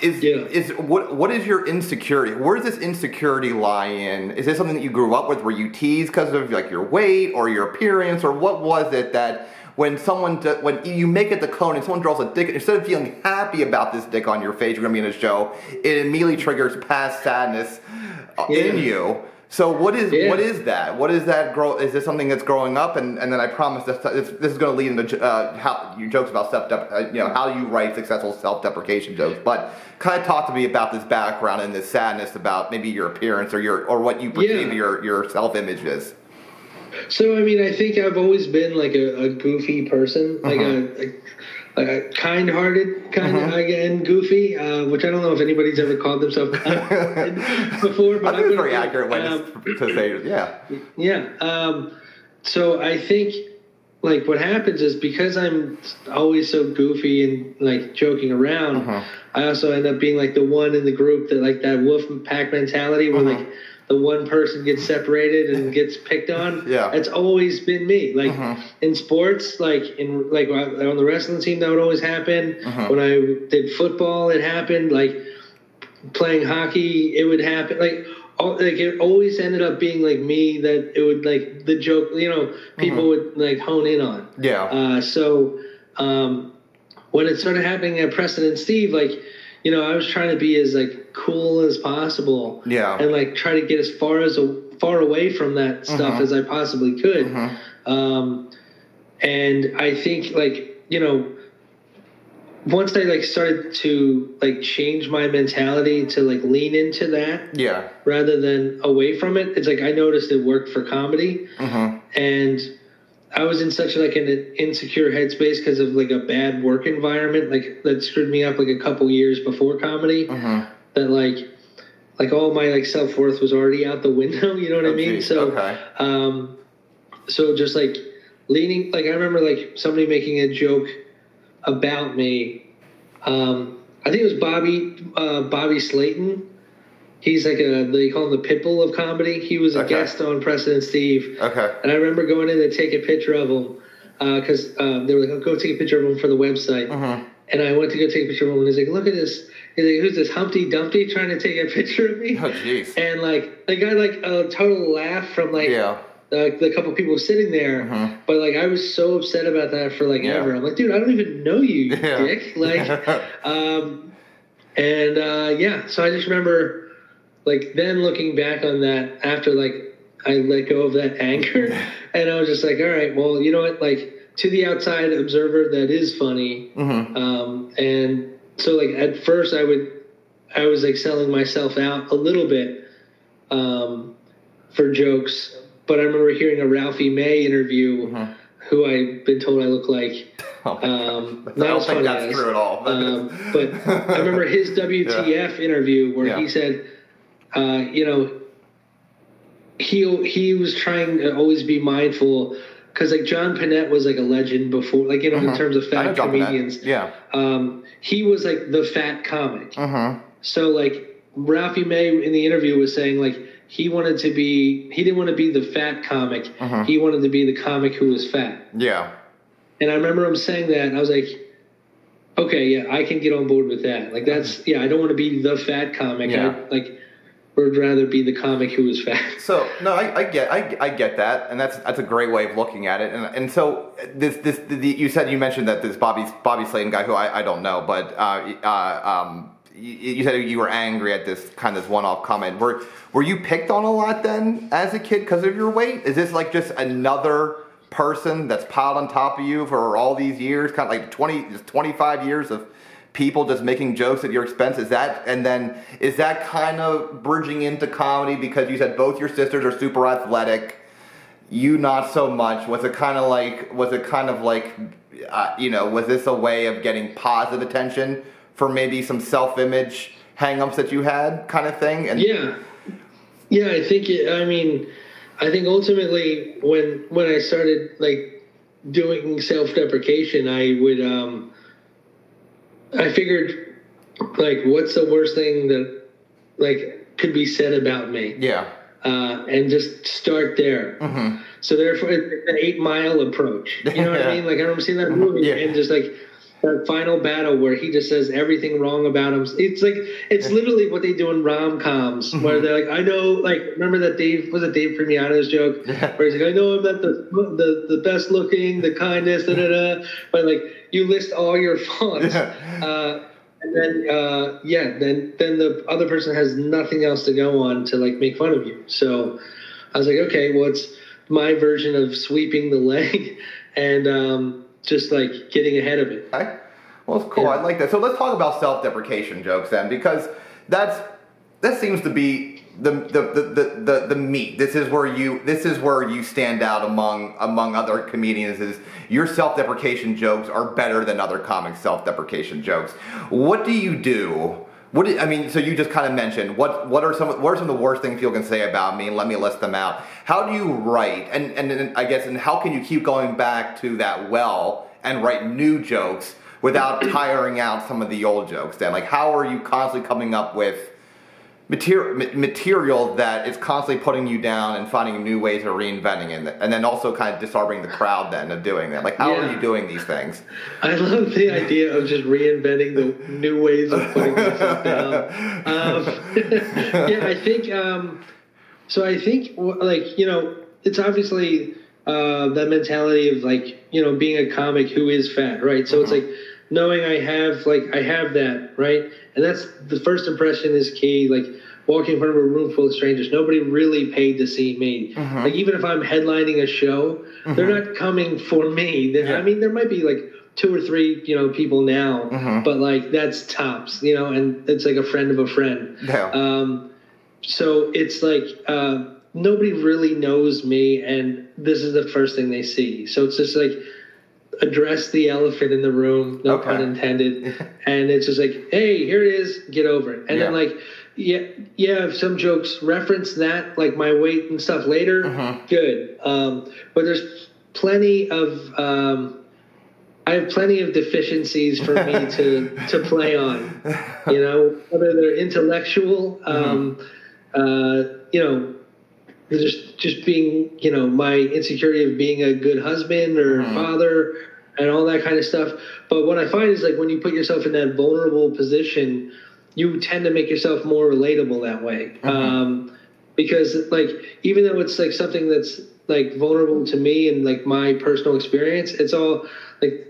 Is Yeah. is what what is your insecurity? Where does this insecurity lie in? Is this something that you grew up with? Were you teased because of like your weight or your appearance, or what was it that when someone do, when you make it the cone and someone draws a dick, instead of feeling happy about this dick on your face, you're gonna be in a show, it immediately triggers past sadness uh, in you. So what is Yeah. what is that? What is that grow? Is this something that's growing up? And, and then I promise this this, this is going to lead into uh, how your jokes about self uh, you know how you write successful self deprecation jokes. But kind of talk to me about this background and this sadness about maybe your appearance or your or what you perceive Yeah. your your self image is. So I mean, I think I've always been like a, a goofy person, like a, like, like a kind-hearted kind of again goofy, uh, which I don't know if anybody's ever called themselves kind before. I But think it's very accurate way um, to say yeah. Yeah. Um, so I think like what happens is because I'm always so goofy and like joking around, Uh-huh. I also end up being like the one in the group that like that wolf pack mentality where Uh-huh. like the one person gets separated and gets picked on. Yeah. it's always been me. Like in sports, like in like on the wrestling team, that would always happen. When I did football, it happened. Like playing hockey, it would happen. Like. Like it always ended up being like me that it would like the joke you know people would like hone in on Yeah. uh, so um, when it started happening at Preston and Steve, like, you know, I was trying to be as like cool as possible. Yeah. And like try to get as far as a, far away from that stuff as I possibly could. Um, and I think like you know, once I like started to like change my mentality to like lean into that yeah. rather than away from it. It's like I noticed it worked for comedy, and I was in such like an insecure headspace because of like a bad work environment, like that screwed me up like a couple years before comedy. That like, like all my like self worth was already out the window. You know what I Oh, mean? geez. So, Okay. um, so just like leaning, like I remember like somebody making a joke about me. Um, I think it was Bobby uh, Bobby Slayton. He's like a they call him the pitbull of comedy. He was a Okay. guest on Preston Steve, Okay. and I remember going in to take a picture of him because uh, they were like, oh, "Go take a picture of him for the website." And I went to go take a picture of him, and he's like, "Look at this." He's like, "Who's this Humpty Dumpty trying to take a picture of me?" Oh, jeez. And like, they got like a total laugh from like Yeah. The, the couple people sitting there. But like, I was so upset about that for like Yeah. ever. I'm like, dude, I don't even know you, Yeah. dick. Like, um, and uh, yeah, so I just remember like then looking back on that after like I let go of that anger, and I was just like, all right, well, you know what, like to the outside observer, that is funny. Um, and so like at first I would, I was like selling myself out a little bit um, for jokes, but I remember hearing a Ralphie May interview, who I've been told I look like. Oh, Um, not I don't think that's as, true at all. but- Um, but I remember his WTF interview where Yeah. he said, uh, you know, he he was trying to always be mindful because like John Pinette was like a legend before, like you know, in terms of Mm-hmm. Fat comedians. Yeah. Um, he was like the fat comic. Mm-hmm. So like Ralphie May in the interview was saying like he wanted to be he didn't want to be the fat comic. Mm-hmm. He wanted to be the comic who was fat. Yeah. And I remember him saying that and I was like, okay, yeah, I can get on board with that. Like that's yeah, I don't want to be the fat comic. Yeah. I like would rather be the comic who was fat. So no, I, I get I, I get that, and that's that's a great way of looking at it. And and so this this the, you said you mentioned that this Bobby Bobby Slayton guy who I, I don't know, but uh, uh, um, you, said you were angry at this kind of this one off comment. Were were you picked on a lot then as a kid because of your weight? Is this like just another person that's piled on top of you for all these years, kind of like 20, 25 years of people just making jokes at your expense? Is that, and then is that kind of bridging into comedy because you said both your sisters are super athletic, you not so much? Was it kind of like, was it kind of like, uh, you know, was this a way of getting positive attention for maybe some self image hang-ups that you had kind of thing? And Yeah, yeah. I think it, I mean, I think ultimately when when I started like doing self deprecation, I would um, I figured like what's the worst thing that like could be said about me, yeah. uh, and just start there. So therefore, it's an eight mile approach. You know what Yeah. I mean? Like I remember seeing that movie Yeah. and just like that final battle where he just says everything wrong about him. It's like it's literally what they do in rom coms Mm-hmm. where they're like, I know, like remember that Dave was it Dave Premiano's joke where he's like, I know I'm not the the, the best looking, the kindest, da, da, da, but like you list all your faults. Uh, and then uh, yeah, then then the other person has nothing else to go on to like make fun of you. So I was like, okay, well it's my version of sweeping the leg and um, just like getting ahead of it. Okay. Well, it's cool. Yeah. I like that. So let's talk about self-deprecation jokes then, because that's that seems to be the the, the, the, the the meat. This is where you this is where you stand out among among other comedians. Is your self-deprecation jokes are better than other comics' self-deprecation jokes. What do you do? What do, I mean, so you just kind of mentioned what what are some what are some of the worst things people can say about me? Let me list them out. How do you write? And and, and I guess and how can you keep going back to that well and write new jokes without tiring out some of the old jokes? Then, like, how are you constantly coming up with material material that is constantly putting you down and finding new ways of reinventing it, and then also kind of disarming the crowd then of doing that. Like, how are you doing these things? I love the idea of just reinventing the new ways of putting myself down. Um, yeah, I think. Um, so I think, like you know, it's obviously uh, that mentality of like you know being a comic who is fat, right? So it's like knowing I have like I have that, right? And that's the first impression is key. Like walking in front of a room full of strangers, nobody really paid to see me. Like even if I'm headlining a show, they're not coming for me. They're- I mean, there might be like two or three, you know, people now, but like that's tops, you know, and it's like a friend of a friend. Yeah. Um, so it's like uh, nobody really knows me, and this is the first thing they see. So it's just like address the elephant in the room, no Okay. pun intended. and it's just like, hey, here it is, get over it. And then Yeah. like, yeah, yeah, if some jokes reference that, like my weight and stuff later, Mm-hmm. good. Um, but there's plenty of. Um, I have plenty of deficiencies for me to to play on. You know, whether they're intellectual, um, uh, you know, just just being, you know, my insecurity of being a good husband or father and all that kind of stuff. But what I find is like when you put yourself in that vulnerable position, you tend to make yourself more relatable that way. Um, because like even though it's like something that's like vulnerable to me and like my personal experience, it's all like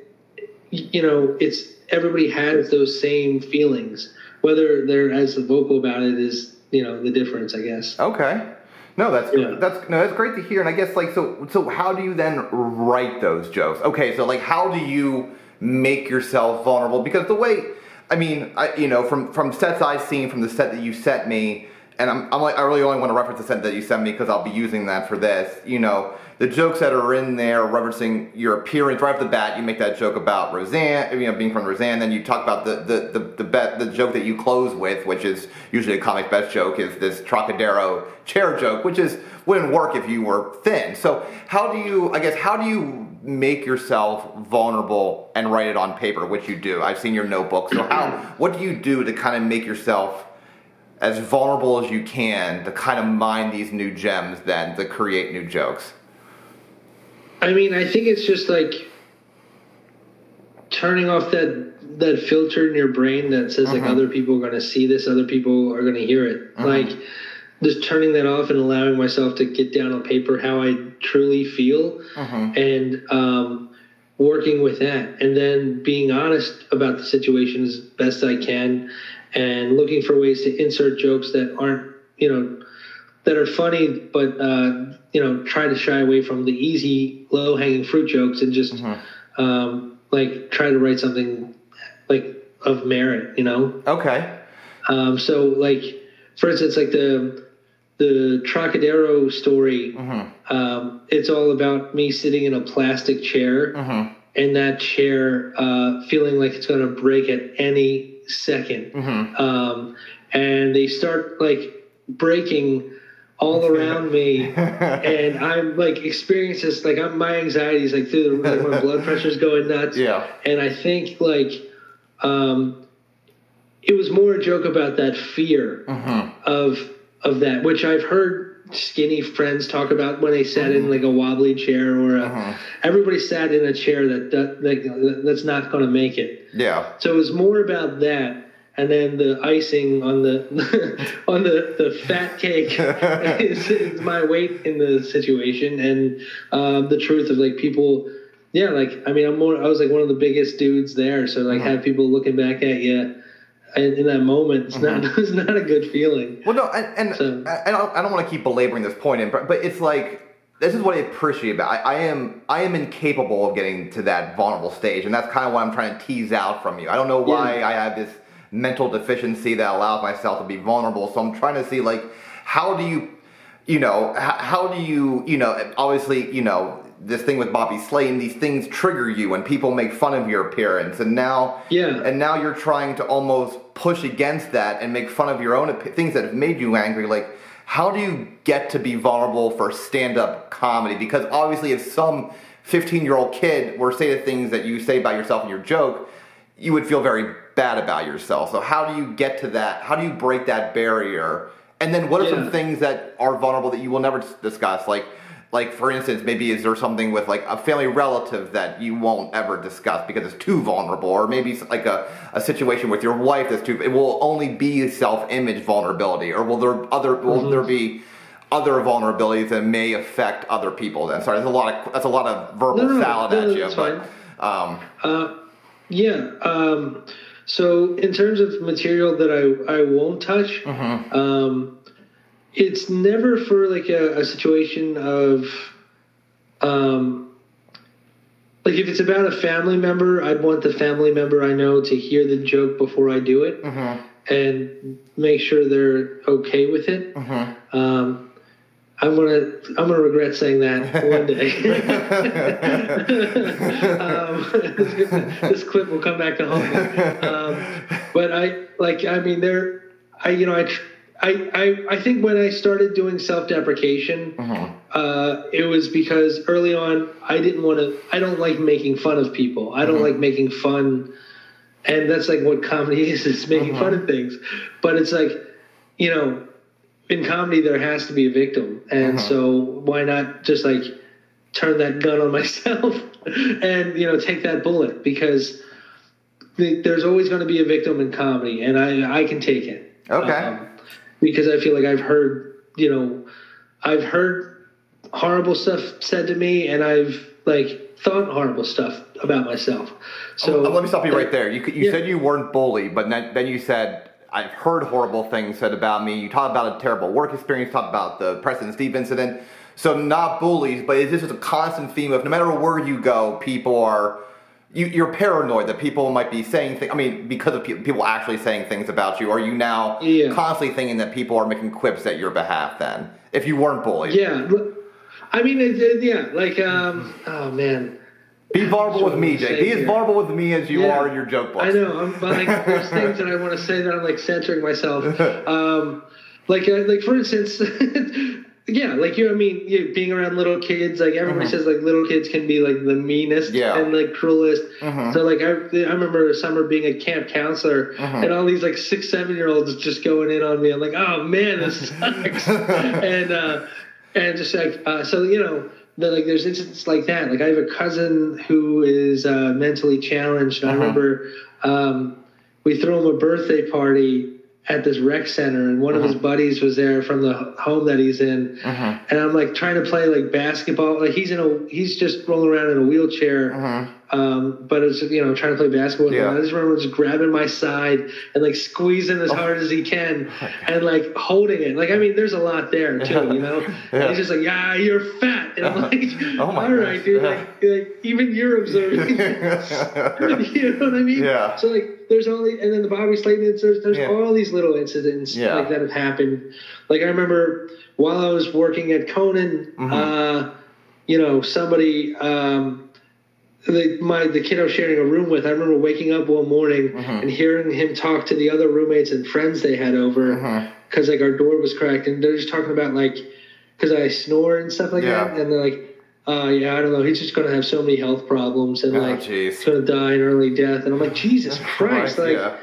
you know, it's everybody has those same feelings. Whether they're as vocal about it is, you know, the difference, I guess. Okay. No, that's Yeah. that's no, that's great to hear. And I guess like so so how do you then write those jokes? Okay, so like how do you make yourself vulnerable? Because the way I mean, I you know, from from sets I've seen from the set that you sent me, and I'm, I'm like I really only want to reference the set that you sent me because I'll be using that for this. You know, the jokes that are in there referencing your appearance right off the bat. You make that joke about Roseanne, you know, being from Roseanne. Then you talk about the the the the, bet, the joke that you close with, which is usually a comic best joke, is this Trocadero chair joke, which is wouldn't work if you were thin. So how do you? I guess how do you make yourself vulnerable and write it on paper, which you do? I've seen your notebook. So how? What do you do to kind of make yourself as vulnerable as you can to kind of mine these new gems then to create new jokes. I mean, I think it's just like turning off that that filter in your brain that says like mm-hmm. other people are going to see this, other people are going to hear it. Mm-hmm. Like just turning that off and allowing myself to get down on paper how I truly feel, mm-hmm. and um, working with that, and then being honest about the situation as best I can, and looking for ways to insert jokes that aren't you know that are funny, but uh, you know, try to shy away from the easy, low hanging fruit jokes and just um, like try to write something like of merit, you know. Okay. Um, so, like for instance, like the the Trocadero story, um, it's all about me sitting in a plastic chair, and that chair uh, feeling like it's going to break at any 2nd Um, and they start like breaking all around me, and I'm like experiencing this like I'm, my anxiety is like through the like my blood pressure's going nuts. Yeah. and I think like um, it was more a joke about that fear mm-hmm. of of that, which I've heard skinny friends talk about when they sat in mm-hmm. like a wobbly chair or a, mm-hmm. everybody sat in a chair that, that, that that's not going to make it. Yeah. So it was more about that. And then the icing on the on the, the fat cake is, is my weight in the situation, and um, the truth of like people, yeah, like I mean, I'm more. I was like one of the biggest dudes there, so like have people looking back at you, and in that moment, it's not it's not a good feeling. Well, no, and, and So- I, I don't, I don't want to keep belaboring this point, in, but, but it's like this is what I appreciate about. I, I am I am incapable of getting to that vulnerable stage, and that's kind of what I'm trying to tease out from you. I don't know why Yeah. I have this mental deficiency that allows myself to be vulnerable. So I'm trying to see like how do you, you know, how, how do you, you know, obviously, you know. This thing with Bobby Slayton, these things trigger you, and people make fun of your appearance, and now, Yeah. and now you're trying to almost push against that and make fun of your own things that have made you angry like how do you get to be vulnerable for stand-up comedy because obviously if some 15 year old kid were say the things that you say about yourself in your joke you would feel very bad about yourself. So how do you get to that? How do you break that barrier? And then what are some things that are vulnerable that you will never discuss? Like, like for instance, maybe is there something with like a family relative that you won't ever discuss because it's too vulnerable, or maybe it's like a, a situation with your wife that's too. It will only be self-image vulnerability, or will there other will there be other vulnerabilities that may affect other people? Then sorry, that's a lot of that's a lot of verbal No, no, salad no, at you, but um, Uh, yeah. Um, so in terms of material that I, I won't touch, um, it's never for like a, a situation of, um, like if it's about a family member, I'd want the family member I know to hear the joke before I do it and make sure they're okay with it. Um, I'm gonna I'm gonna regret saying that one day. um, this, clip will come back to haunt me. Um, but I like I mean there I you know I. I, I, I think when I started doing self-deprecation, uh, it was because early on I didn't want to. I don't like making fun of people. I don't like making fun, and that's like what comedy is. It's making fun of things, but it's like, you know, in comedy there has to be a victim and so why not just like turn that gun on myself and you know take that bullet because the, there's always going to be a victim in comedy and i i can take it Okay. Um, because i feel like i've heard you know i've heard horrible stuff said to me and i've like thought horrible stuff about myself so Uh, let me stop you right there. You you Yeah. said you weren't bullied, but then, then you said I've heard horrible things said about me. You talked about a terrible work experience. Talked about the Preston Steve incident. So not bullies, but is this just a constant theme of no matter where you go, people are you, you're paranoid that people might be saying things. I mean, because of pe- people actually saying things about you. Are you now Yeah. constantly thinking that people are making quips at your behalf? Then, if you weren't bullied, yeah i mean it, it- yeah like um oh man be vulnerable with me, Jake. Be as vulnerable with me as you Yeah. are in your joke books. I know. I'm but like there's things that I want to say that I'm like censoring myself. Um, like uh, like for instance, yeah, like you. know, I mean, you, being around little kids, like everybody says, like little kids can be like the meanest Yeah. and like cruelest. So like I, I remember a summer being a camp counselor, and all these like six, seven year olds just going in on me. I'm like, oh man, this sucks. and uh, and just like uh, so, you know. The, like there's instances like that. Like I have a cousin who is uh, mentally challenged. And I remember um, we threw him a birthday party at this rec center, and one of his buddies was there from the home that he's in. And I'm like trying to play like basketball. Like he's in a he's just rolling around in a wheelchair. Um, but it's you know trying to play basketball. Yeah. And I just remember just grabbing my side and like squeezing as hard as he can, and like holding it. Like I mean, there's a lot there too, you know. Yeah. he's just like, yeah, you're fat, and I'm like, Oh my all right, gosh. dude. Yeah. Like, like even you're observing. you know what I mean? Yeah. So like, there's only, and then the Bobby Slayton incidents. There's Yeah. all these little incidents Yeah. like that have happened. Like I remember while I was working at Conan, Mm-hmm. uh, you know, somebody, um, the, my the kid I was sharing a room with. I remember waking up one morning Mm-hmm. and hearing him talk to the other roommates and friends they had over Mm-hmm. because like our door was cracked and they're just talking about like because I snore and stuff like Yeah. that, and they're like, uh, yeah, I don't know, he's just gonna have so many health problems and Oh, like he's gonna die in early death, and I'm like, Jesus Christ, Christ, like, yeah.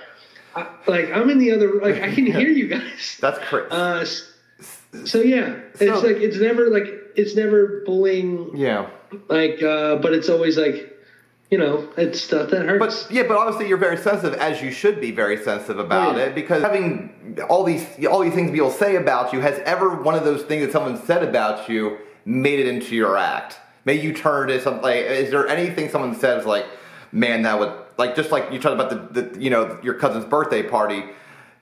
I, like I'm in the other, like I can hear you guys. That's crazy. Uh, so yeah, it's like it's never like it's never bullying, yeah. like, uh, but it's always like, you know, it's stuff that hurts. But yeah, but obviously you're very sensitive, as you should be very sensitive about Oh, yeah. it, because having all these all these things people say about you, has ever one of those things that someone said about you made it into your act? May you turn to something? Like, is there anything someone says like, man, that would like just like you talked about the, the you know your cousin's birthday party?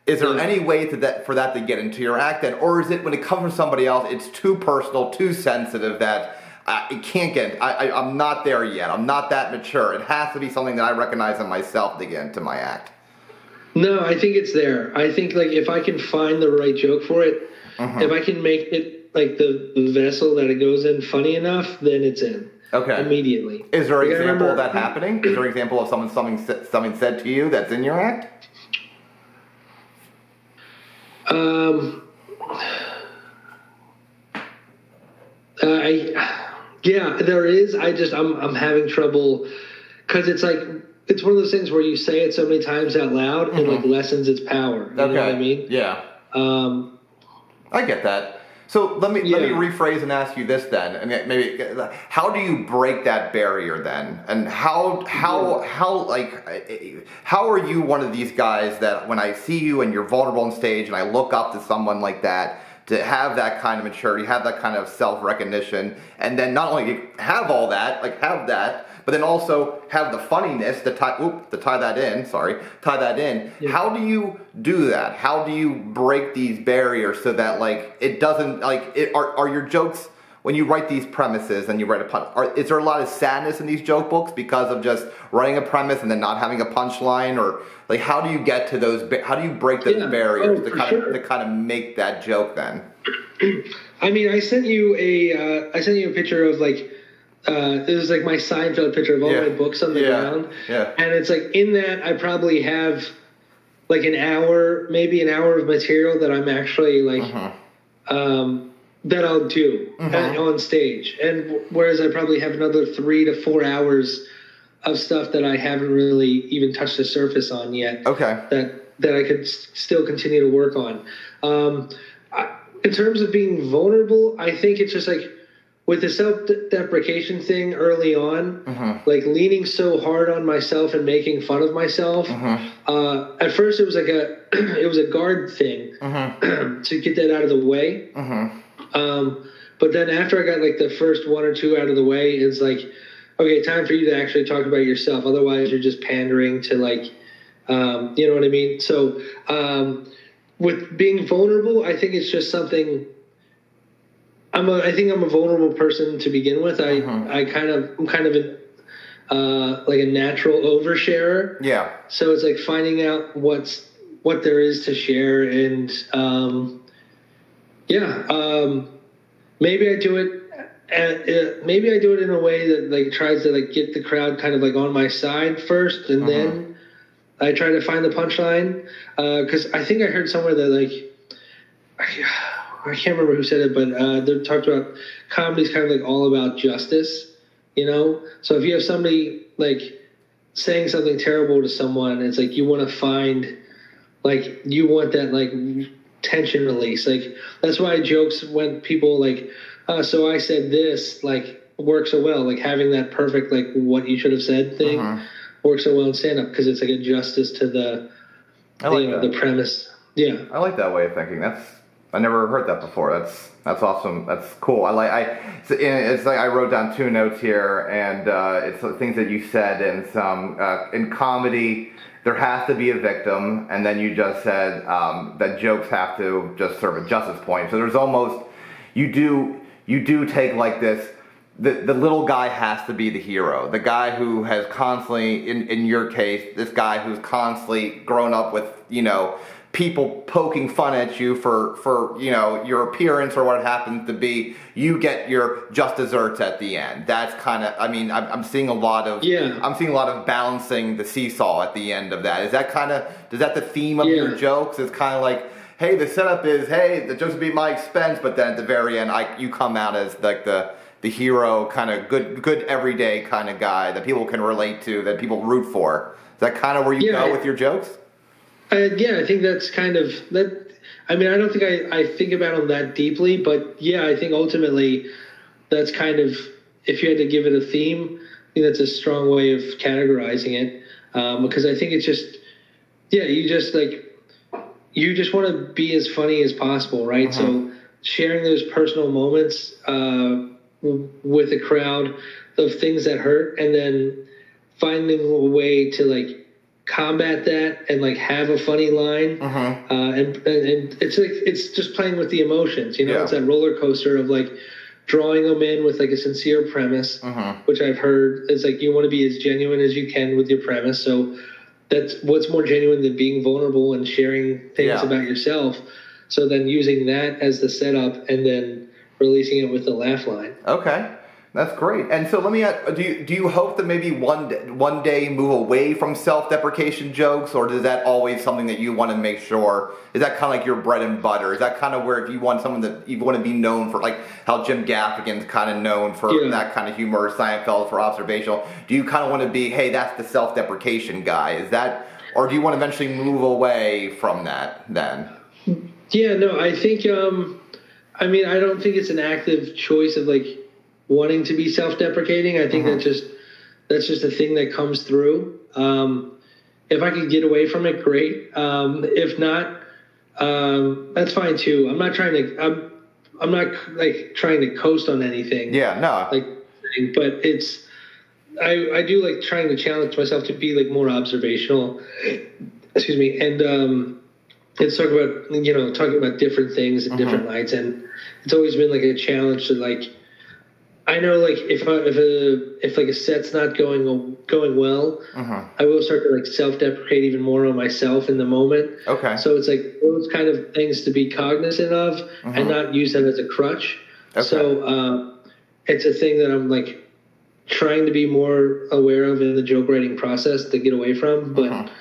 Is there any way to that for that to get into your act then, or is it when it comes from somebody else, it's too personal, too sensitive that I, it can't get. I, I, I'm not there yet. I'm not that mature. It has to be something that I recognize in myself to get into my act. No, I think it's there. I think like if I can find the right joke for it, Uh-huh. if I can make it like the, the vessel that it goes in funny enough, then it's in Okay. immediately. Is there an Like, example of that happening? Is there an example of someone something something said to you that's in your act? Um, I, yeah, there is. I just I'm I'm having trouble because it's like it's one of those things where you say it so many times out loud, it like lessens its power. You know what I mean? Yeah. Um, I get that. So let me let me rephrase and ask you this then, and maybe how do you break that barrier then, and how how how like how are you one of these guys that when I see you and you're vulnerable on stage and I look up to someone like that to have that kind of maturity, have that kind of self recognition, and then not only have all that, like have that, but then also have the funniness to tie oop, to tie that in. Sorry, tie that in. How do you do that? How do you break these barriers so that like it doesn't like it? Are are your jokes when you write these premises and you write a pun? Are, is there a lot of sadness in these joke books because of just writing a premise and then not having a punchline, or like how do you get to those? How do you break the Yeah. barriers Oh, to kind sure. of to kind of make that joke then? I mean, I sent you a uh, I sent you a picture of like uh, it was like my Seinfeld picture of all Yeah. my books on the Yeah. ground, Yeah. and it's like in that I probably have like an hour, maybe an hour of material that I'm actually like Mm-hmm. um, that I'll do at, on stage, and whereas I probably have another three to four hours of stuff that I haven't really even touched the surface on yet Okay. that that I could s- still continue to work on. Um, I, in terms of being vulnerable, I think it's just like with the self-deprecation thing early on, like leaning so hard on myself and making fun of myself. Uh, at first, it was like a it was a guard thing to get that out of the way. Um, but then after I got like the first one or two out of the way, it's like, okay, time for you to actually talk about yourself. Otherwise, you're just pandering to like, um, you know what I mean? So um, with being vulnerable, I think it's just something. I'm a, I think I'm a vulnerable person to begin with. I, I kind of, I'm kind of a, uh, like a natural oversharer. Yeah. So it's like finding out what's what there is to share, and um, yeah, um, maybe I do it. At, uh, maybe I do it in a way that like tries to like get the crowd kind of like on my side first, and then I try to find the punchline. Because I think I heard somewhere that like I, can't remember who said it, but uh, they talked about comedy's kind of like all about justice, you know. So if you have somebody like saying something terrible to someone, it's like you want to find, like you want that like tension release. Like that's why jokes when people like, uh, so I said this like works so well. Like having that perfect like what you should have said thing works so well in stand up because it's like a justice to the, like you know, the premise. Yeah. I like that way of thinking. That's I never heard that before. That's that's awesome. That's cool. I like I. It's, it's like I wrote down two notes here, and uh, it's things that you said in some uh, in comedy. There has to be a victim, and then you just said um, that jokes have to just serve a justice point. So there's almost you do you do take like this the, the little guy has to be the hero. The guy who has constantly, in, in your case, this guy who's constantly grown up with, you know, people poking fun at you for, for you know, your appearance or what it happens to be. You get your just desserts at the end. That's kind of, I mean, I'm, I'm seeing a lot of, Yeah. I'm seeing a lot of balancing the seesaw at the end of that. Is that kind of, is that the theme of your jokes? It's kind of like, hey, the setup is, hey, the jokes will be at my expense, but then at the very end, I you come out as like the the hero, kind of good, good everyday kind of guy that people can relate to, that people root for. Is that kind of where you Yeah. go with your jokes? Yeah, I think that's kind of that. I mean, I don't think I, I think about them that deeply, but yeah, I think ultimately that's kind of if you had to give it a theme, I think that's a strong way of categorizing it um, because I think it's just yeah, you just like you just want to be as funny as possible, right? So sharing those personal moments uh, with a crowd of things that hurt, and then finding a way to like combat that and like have a funny line uh-huh and, and and it's like it's just playing with the emotions you know Yeah. it's that roller coaster of like drawing them in with like a sincere premise uh-huh. which i've heard is like you want to be as genuine as you can with your premise so that's what's more genuine than being vulnerable and sharing things Yeah. about yourself so then using that as the setup and then releasing it with the laugh line Okay. That's great. And so let me ask: Do you do you hope that maybe one day, one day move away from self-deprecation jokes, or is that always something that you want to make sure? Is that kind of like your bread and butter? Is that kind of where if you want someone that you want to be known for, like how Jim Gaffigan's kind of known for Yeah. that kind of humor, Seinfeld for observational? Do you kind of want to be, hey, that's the self-deprecation guy? Is that, or do you want to eventually move away from that then? Yeah, no, I think. Um, I mean, I don't think it's an active choice of like wanting to be self-deprecating. I think that just that's just a thing that comes through. Um, if I could get away from it, great. Um, if not, um, that's fine too. I'm not trying to. I'm. I'm not like trying to coast on anything. Yeah, no. Like, but it's. I I do like trying to challenge myself to be like more observational. Excuse me, and um, it's talk about you know talking about different things in different lights, and it's always been like a challenge to like. I know like if I, if a if like a set's not going going well, I will start to like self deprecate even more on myself in the moment. Okay. So it's like those kind of things to be cognizant of and not use that as a crutch. Okay. So uh, it's a thing that I'm like trying to be more aware of in the joke writing process to get away from. But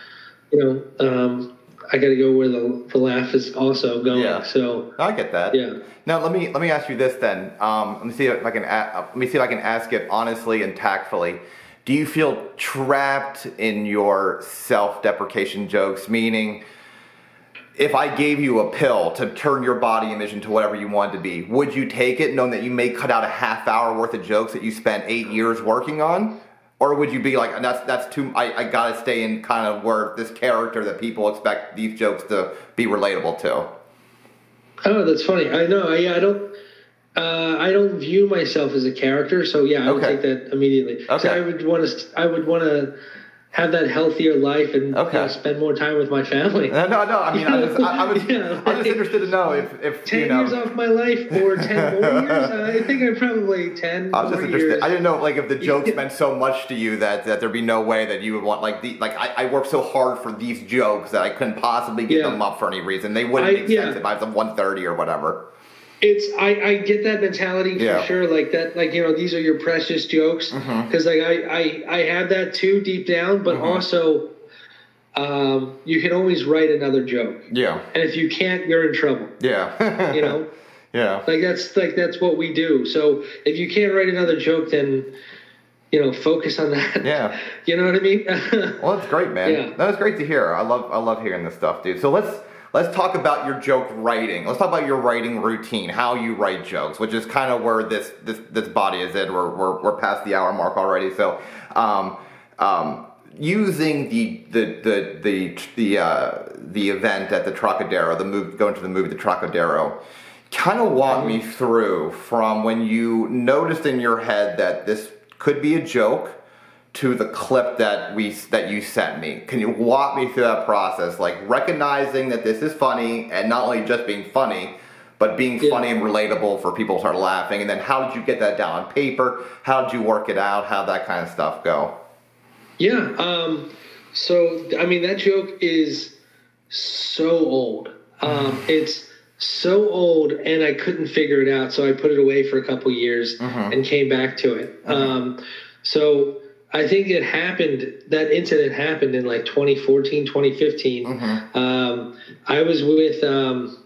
you know, um, I got to go where the, the laugh is also going. Yeah. So I get that. Yeah. Now let me let me ask you this then. Um, let me see if I can a- uh, let me see if I can ask it honestly and tactfully. Do you feel trapped in your self-deprecation jokes? Meaning, if I gave you a pill to turn your body image into whatever you wanted to be, would you take it, knowing that you may cut out a half hour worth of jokes that you spent eight years working on? Or would you be like, that's that's too? I, I gotta stay in kind of where this character that people expect these jokes to be relatable to. Oh, that's funny. I know. I, I don't. Uh, I don't view myself as a character, so yeah, I would take that immediately. Okay. I would want to. I would want to have that healthier life and you know, spend more time with my family. No, no, no. I mean, I was, I, I was, Yeah, I'm just interested to know if, if Ten you know. years off my life, or ten more years. I think I'm probably ten I was just interested. years. I didn't know, like, if the jokes meant so much to you that, that there'd be no way that you would want, like, the, like I, I worked so hard for these jokes that I couldn't possibly give Yeah. them up for any reason. They wouldn't I- make yeah. sense if I was a 130 or whatever. It's I, I get that mentality for Yeah. sure. Like that, like you know, these are your precious jokes Mm-hmm. because like I, I I have that too deep down, but also, um, you can always write another joke, Yeah. and if you can't, you're in trouble. Yeah. You know, yeah. like that's like that's what we do. So if you can't write another joke, then you know, focus on that. Yeah. You know what I mean? Well, that's great, man. Yeah. That was great to hear. I love I love hearing this stuff, dude. So let's let's talk about your joke writing. Let's talk about your writing routine, how you write jokes, which is kind of where this this this body is at. We're we're, we're past the hour mark already. So, um, um, using the the the the the uh, the event at the Trocadero, the move going to the movie the Trocadero. Kind of walk me through from when you noticed in your head that this could be a joke to the clip that we that you sent me. Can you walk me through that process, like recognizing that this is funny and not only just being funny, but being Yeah. funny and relatable for people to start laughing? And then how did you get that down on paper? How did you work it out? How that kind of stuff go? Yeah. Um, so I mean that joke is so old. Um, it's so old, and I couldn't figure it out, so I put it away for a couple years and came back to it. Um, so I think it happened. That incident happened in like 2014, 2015. Um, I was with. Um,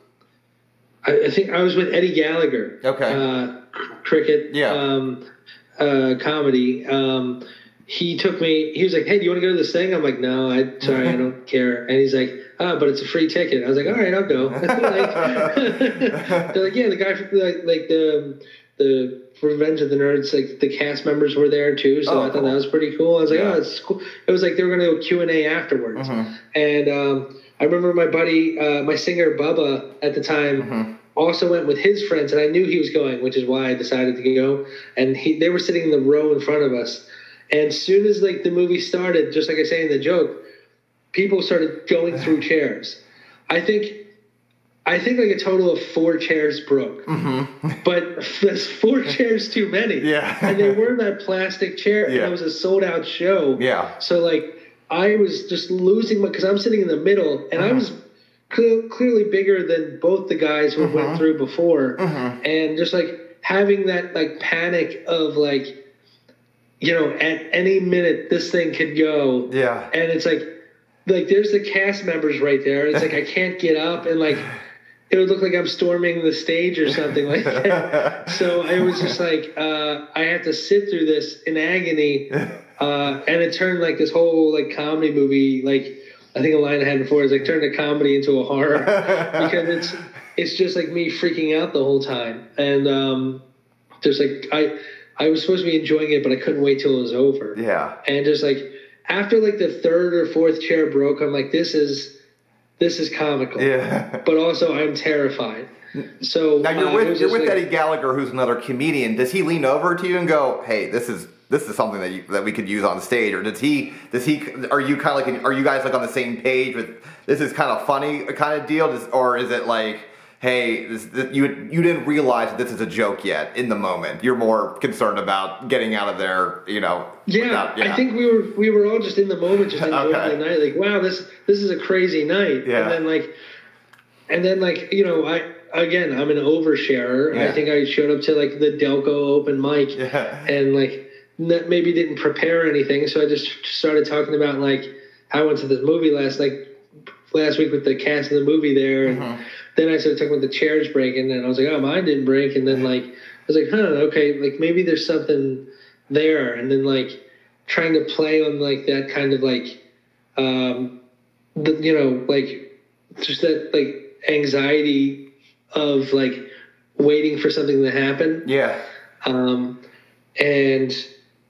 I, I think I was with Eddie Gallagher. Okay. Uh, cricket. Yeah. Um, uh, comedy. Um, he took me. He was like, "Hey, do you want to go to this thing?" I'm like, "No, I sorry, I don't care." And he's like, "Ah, but it's a free ticket." I was like, "All right, I'll go." like, they're like, "Yeah, the guy from like like the the Revenge of the Nerds, like the cast members were there too." So Oh, I thought cool. that was pretty cool. I was like, Yeah. "Oh, it's cool." It was like they were going to do Q and A afterwards, Mm-hmm. and um, I remember my buddy, uh, my singer Bubba at the time Mm-hmm. also went with his friends, and I knew he was going, which is why I decided to go. And he, they were sitting in the row in front of us. And as soon as like the movie started, just like I say in the joke, people started going through chairs. I think, I think like a total of four chairs broke. But that's four chairs too many. Mm-hmm. Yeah. and they were in that plastic chair, Yeah. and it was a sold out show. Yeah. So like I was just losing my because I'm sitting in the middle and I Uh-huh. was cle clearly bigger than both the guys who Uh-huh. went through before, and just like having that like panic of like you know at any minute this thing could go Yeah. and it's like like there's the cast members right there it's like i can't get up and like it would look like i'm storming the stage or something like that. So it was just like uh, i have to sit through this in agony uh, and it turned like this whole like comedy movie like i think a line i had before is like turned a comedy into a horror. Because it's it's just like me freaking out the whole time. And um there's like i i was supposed to be enjoying it but i couldn't wait till it was over. Yeah. and just like after like the third or fourth chair broke i'm like this is this is comical Yeah. but also i'm terrified so Now you're uh, with you're with like- Eddie Gallagher, who's another comedian. Does he lean over to you and go, "Hey, this is this is something that you, that we could use on stage," or does he does he are you kind of like are you guys like on the same page with this is kind of funny kind of deal, Does, or is it like, hey, this, this, you you didn't realize this is a joke yet in the moment? You're more concerned about getting out of there, you know? yeah, without- I think we were we were all just in the moment, just enjoying Okay. the night. Like, wow, this this is a crazy night. Yeah. And then like, and then like you know, I again I'm an oversharer. Yeah. I think I showed up to like the Delco open mic, Yeah. and like maybe didn't prepare anything, so I just started talking about like how I went to this movie last like last week with the cast of the movie there, and Mm-hmm. Then I started talking about the chairs breaking, and I was like, oh, mine didn't break, and then like I was like, huh, okay, like maybe there's something there, and then like trying to play on like that kind of like, um, the, you know, like just that like anxiety of like waiting for something to happen. Yeah. Um, and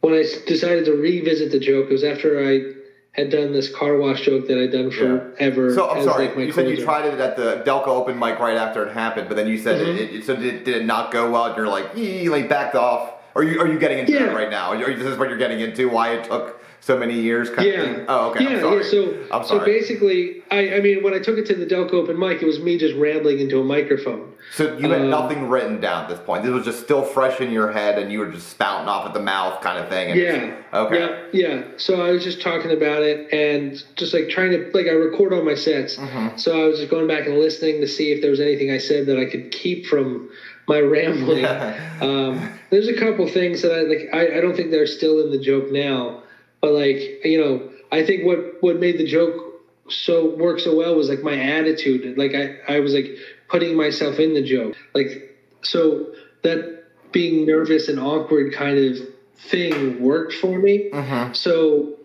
when I decided to revisit the joke, it was after I had done this car wash joke that I'd done forever. So I'm as, sorry. like, my you said you tried it at the Delco open mic right after it happened, but then you said Mhm. it, it, so did, did it not go well? And you're like, "Ee," like backed off. Are you are you getting into Yeah. that right now? Are you, this is what you're getting into? Why it took so many years? Kind Yeah. Of thing? Oh, okay. Yeah, sorry. yeah. So, I'm so basically, I, I mean, when I took it to the Delco open mic, it was me just rambling into a microphone. So you had um, nothing written down at this point. This was just still fresh in your head, and you were just spouting off at the mouth, kind of thing. And Yeah. Okay. Yeah, yeah. So I was just talking about it and just like trying to like I record all my sets. Mm-hmm. So I was just going back and listening to see if there was anything I said that I could keep from my rambling. um, there's a couple things that I like. I, I don't think they're still in the joke now, but like you know, I think what what made the joke so work so well was like my attitude. Like I I was like putting myself in the joke. Like so that being nervous and awkward kind of thing worked for me. Mm-hmm. So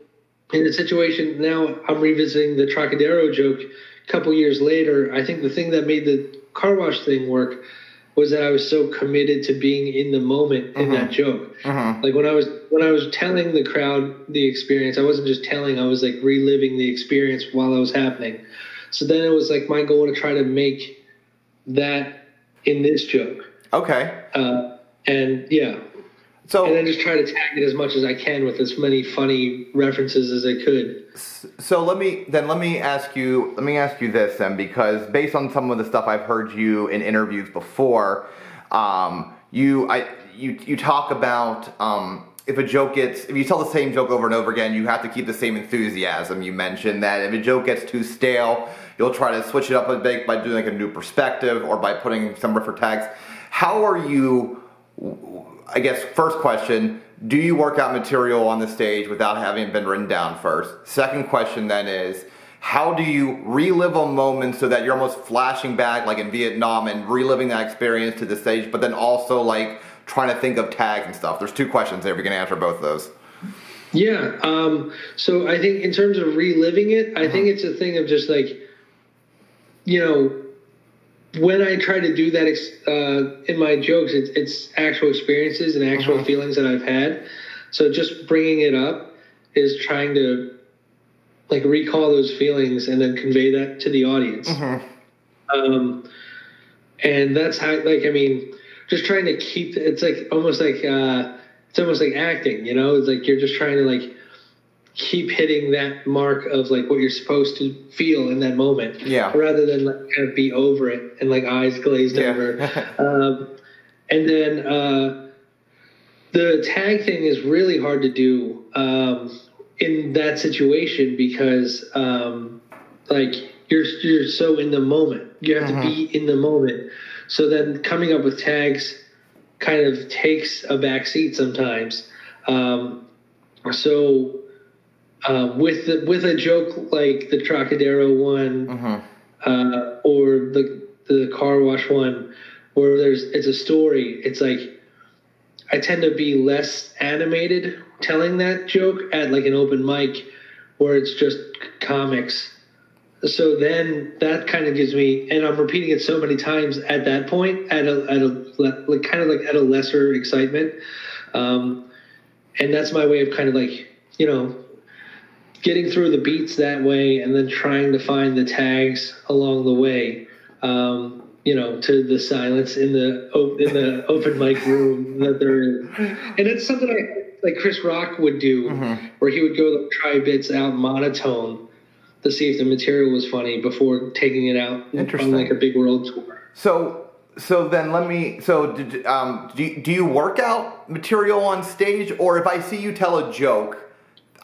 in the situation now, I'm revisiting the Trocadero joke a couple years later. I think the thing that made the car wash thing work was that I was so committed to being in the moment in that joke. Mhm. Like when I was when I was telling the crowd the experience, I wasn't just telling; I was like reliving the experience while it was happening. So then it was like my goal to try to make that in this joke. Okay. Uh, and yeah, So and then just try to tag it as much as I can with as many funny references as I could. So let me then let me ask you let me ask you this then because based on some of the stuff I've heard you in interviews before, um, you I you you talk about um, if a joke gets if you tell the same joke over and over again, you have to keep the same enthusiasm. You mentioned that if a joke gets too stale, you'll try to switch it up a bit by doing like a new perspective or by putting some refer tags. How are you? I guess first question, do you work out material on the stage without having been written down first? Second question then is, how do you relive a moment so that you're almost flashing back like in Vietnam and reliving that experience to the stage, but then also like trying to think of tags and stuff? There's two questions there. We can answer both of those. Yeah. Um, so I think in terms of reliving it, I think it's a thing of just like, you know, when I try to do that ex- uh, in my jokes, it's, it's actual experiences and actual feelings that I've had. So just bringing it up is trying to like recall those feelings and then convey that to the audience. Um, and that's how, like, I mean, just trying to keep it's like almost like uh, it's almost like acting, you know. It's like you're just trying to like keep hitting that mark of like what you're supposed to feel in that moment, Yeah. rather than like kind of be over it and like eyes glazed Yeah. over. um, and then uh, the tag thing is really hard to do um, in that situation because um, like you're you're so in the moment. You have to be in the moment. So then coming up with tags kind of takes a back seat sometimes. Um, so uh, with the, with a joke like the Trocadero one Mhm. uh, or the the car wash one, where there's it's a story. It's like I tend to be less animated telling that joke at like an open mic, where it's just comics. So then that kind of gives me, and I'm repeating it so many times at that point, at a at a like kind of like at a lesser excitement, um, and that's my way of kind of like you know getting through the beats that way and then trying to find the tags along the way um, you know to the silence in the in the open mic room that they're in. And it's something I, like chris rock would do where he would go try bits out monotone to see if the material was funny before taking it out on like a big world tour. So so then let me so did, um, do, do you work out material on stage? Or if I see you tell a joke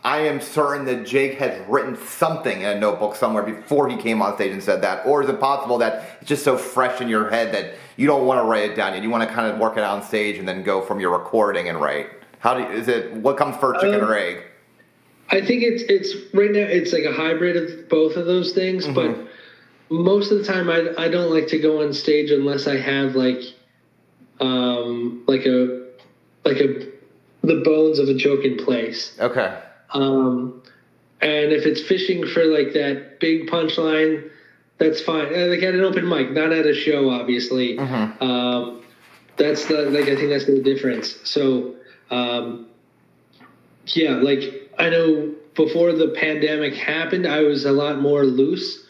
I am certain that Jake has written something in a notebook somewhere before he came on stage and said that. Or is it possible that it's just so fresh in your head that you don't want to write it down yet? You want to kind of work it out on stage and then go from your recording and write? How do you, is it what comes first chicken Um, or egg? I think it's it's right now it's like a hybrid of both of those things, but most of the time I I don't like to go on stage unless I have like um like a like a the bones of a joke in place. okay Um and if it's fishing for like that big punchline, that's fine. Like at an open mic, not at a show, obviously. Um, that's the like I think that's the difference. So um, yeah, like I know before the pandemic happened, I was a lot more loose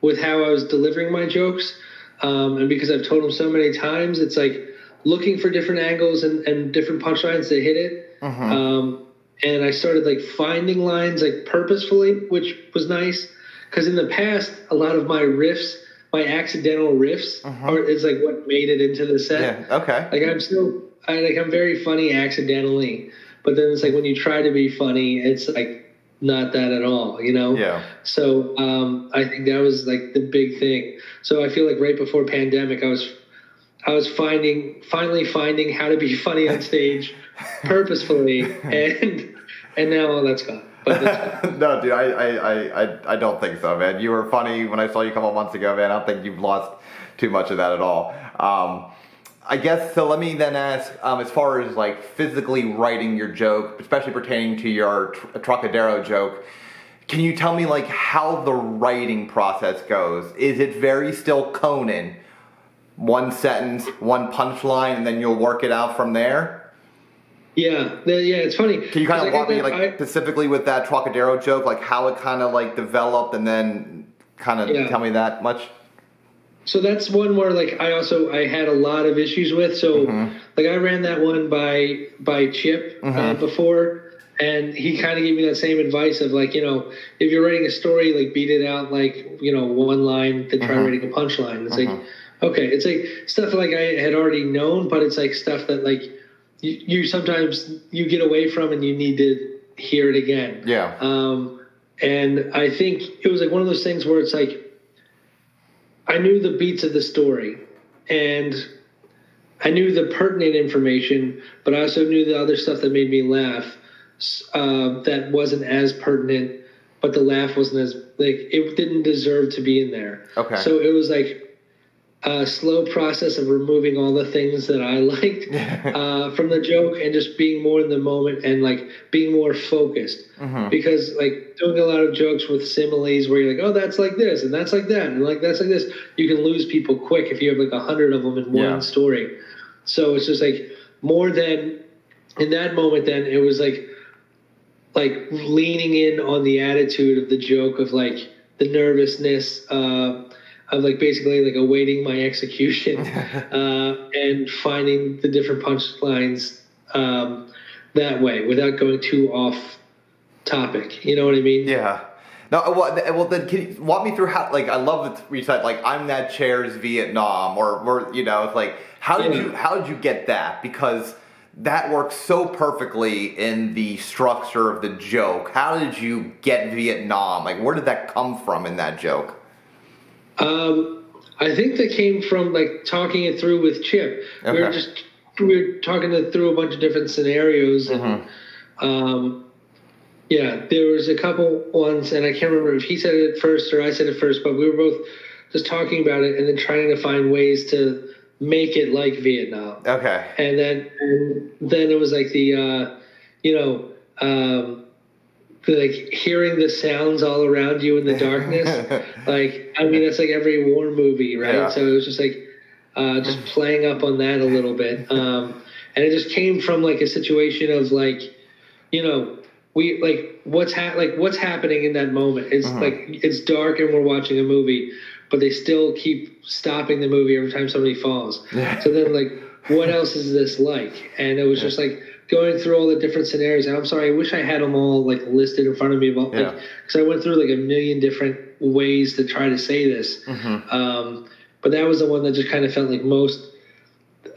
with how I was delivering my jokes, um, and because I've told them so many times, it's like looking for different angles and, and different punchlines to hit it. Um, and I started like finding lines like purposefully, which was nice because in the past, a lot of my riffs, my accidental riffs, are is like what made it into the set. yeah okay Like I'm still, I like I'm very funny accidentally, but then it's like when you try to be funny, it's like not that at all, you know. yeah So um, I think that was like the big thing. So I feel like right before pandemic, I was, I was finding finally finding how to be funny on stage, purposefully, and and now all that's gone. But no, dude, I, I, I, I, I don't think so, man. You were funny when I saw you a couple months ago, man. I don't think you've lost too much of that at all. Um, I guess so. Let me then ask, um, as far as like physically writing your joke, especially pertaining to your tr- Trocadero joke, can you tell me like how the writing process goes? Is it very still Conan? One sentence, one punchline, and then you'll work it out from there. yeah, yeah, it's funny. Can you kind of walk me like I- specifically with that Trocadero joke, like how it kind of like developed, and then kind of Yeah. tell me that much? So that's one where like I also I had a lot of issues with. So mm-hmm. like I ran that one by by Chip uh, mm-hmm. before, and he kind of gave me that same advice of like you know if you're writing a story like beat it out like you know one line then try mm-hmm. writing a punchline. It's like okay, it's like stuff like I had already known, but it's like stuff that like you, you sometimes you get away from and you need to hear it again. Yeah. Um, and I think it was like one of those things where it's like I knew the beats of the story and I knew the pertinent information, but I also knew the other stuff that made me laugh uh, that wasn't as pertinent, but the laugh wasn't as like it didn't deserve to be in there. Okay. So it was like a slow process of removing all the things that I liked uh, from the joke and just being more in the moment and like being more focused. Because like doing a lot of jokes with similes where you're like, oh, that's like this and that's like that and like that's like this, you can lose people quick if you have like a hundred of them in one story. So it's just like more than in that moment. Then it was like like leaning in on the attitude of the joke of like the nervousness uh, of like basically like awaiting my execution uh, and finding the different punchlines um, that way without going too off topic. You know what I mean? Yeah. No, uh, well, well, then can you walk me through how? Like, I love that you said like I'm that chair's Vietnam, or, or you know, it's like how did Yeah. you how did you get that? Because that works so perfectly in the structure of the joke. How did you get Vietnam? Like, where did that come from in that joke? Um, I think that came from like talking it through with Chip. We were just we were talking it through a bunch of different scenarios and um, yeah there was a couple ones and i can't remember if he said it first or i said it first but we were both just talking about it and then trying to find ways to make it like vietnam Okay. and then and then it was like the uh, you know um, like hearing the sounds all around you in the darkness like i mean that's like every war movie right? Yeah. so it was just like uh, just playing up on that a little bit. Um, and it just came from like a situation of like you know we like what's ha- like what's happening in that moment? It's like it's dark and we're watching a movie but they still keep stopping the movie every time somebody falls. So then like what else is this like? And it was just like going through all the different scenarios and i'm sorry i wish i had them all like listed in front of me about like Yeah. because i went through like a million different ways to try to say this Mm-hmm. um, but that was the one that just kind of felt like most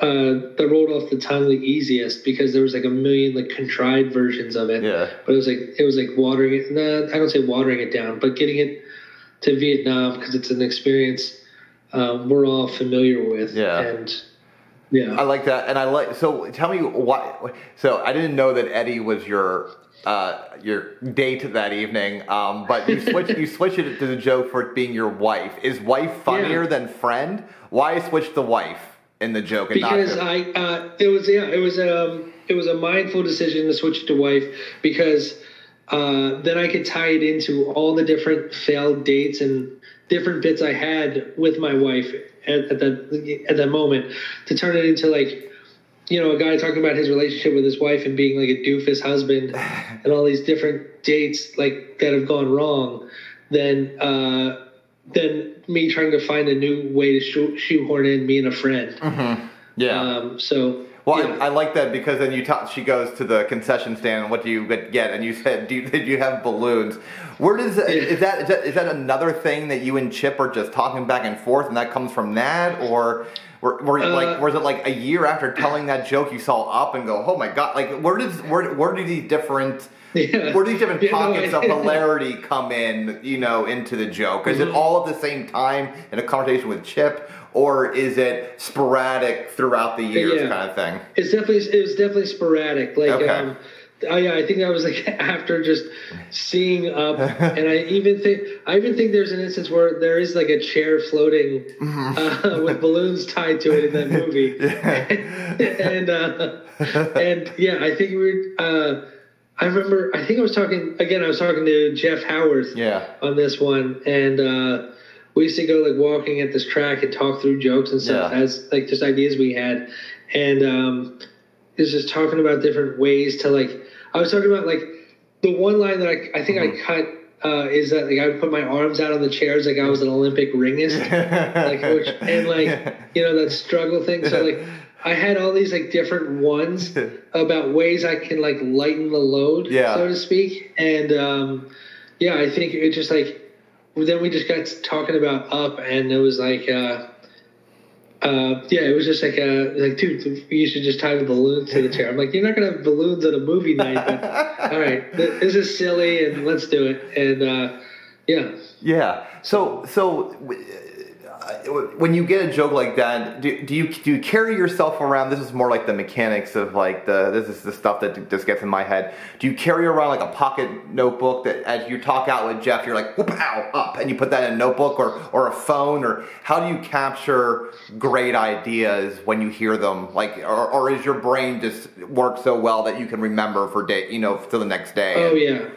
uh, that rolled off the tongue the easiest because there was like a million like contrived versions of it. Yeah. But it was like it was like watering it. Nah, I don't say watering it down, but getting it to Vietnam because it's an experience um, we're all familiar with. Yeah. And yeah. I like that, and I like. So tell me why. So I didn't know that Eddie was your uh, your date that evening, um, but you switch you switch it to the joke for it being your wife. Is wife funnier Yeah. than friend? Why switch the wife in the joke and because? I uh, it was yeah it was um it was a mindful decision to switch it to wife because uh, then I could tie it into all the different failed dates and different bits I had with my wife at, at that at that moment to turn it into like you know a guy talking about his relationship with his wife and being like a doofus husband and all these different dates like that have gone wrong then uh then me trying to find a new way to shoe- shoehorn in me and a friend yeah. um, so Well. I, I like that because then you talk. She goes to the concession stand. and What do you get? And you said, "Do you, did you have balloons?" Where does is that, is that is that another thing that you and Chip are just talking back and forth, and that comes from that, or were, were Uh, like was it like a year after telling that joke you saw up and go, "Oh my god!" Like where does where where do these different Yeah. where do these different pockets of hilarity come in? You know, into the joke? Is Mm-hmm. it all at the same time in a conversation with Chip? Or is it sporadic throughout the years, Yeah. kind of thing? it's definitely it was definitely sporadic like Okay. um I, yeah, I think that was like after just seeing up, and I even think I even think there's an instance where there is like a chair floating uh, with balloons tied to it in that movie, and uh, and yeah, I think we were. Uh, I remember. I think I was talking again. I was talking to Jeff Howarth Yeah. on this one, and uh, we used to go like walking at this track and talk through jokes and stuff Yeah. as like just ideas we had, and um, it was just talking about different ways to like. I was talking about like the one line that I, I think I cut uh, is that like I would put my arms out on the chairs like I was an Olympic ringist, like which and like you know that struggle thing. So like I had all these like different ones about ways I can like lighten the load, Yeah. so to speak. And um, yeah, I think it just like then we just got talking about up, and it was like. Uh, uh, yeah, it was just like, uh, like, dude, you should just tie the balloons to the chair. I'm like, you're not gonna have balloons at a movie night, but all right, th- this is silly, and let's do it. And uh, yeah, Yeah. So so when you get a joke like that, do, do you do you carry yourself around? This is more like the mechanics of like the this is the stuff that just gets in my head. Do you carry around like a pocket notebook that as you talk out with Jeff, you're like whoop ow up, and you put that in a notebook or or a phone or how do you capture great ideas when you hear them? Like or, or is your brain just work so well that you can remember for day you know to the next day? oh yeah,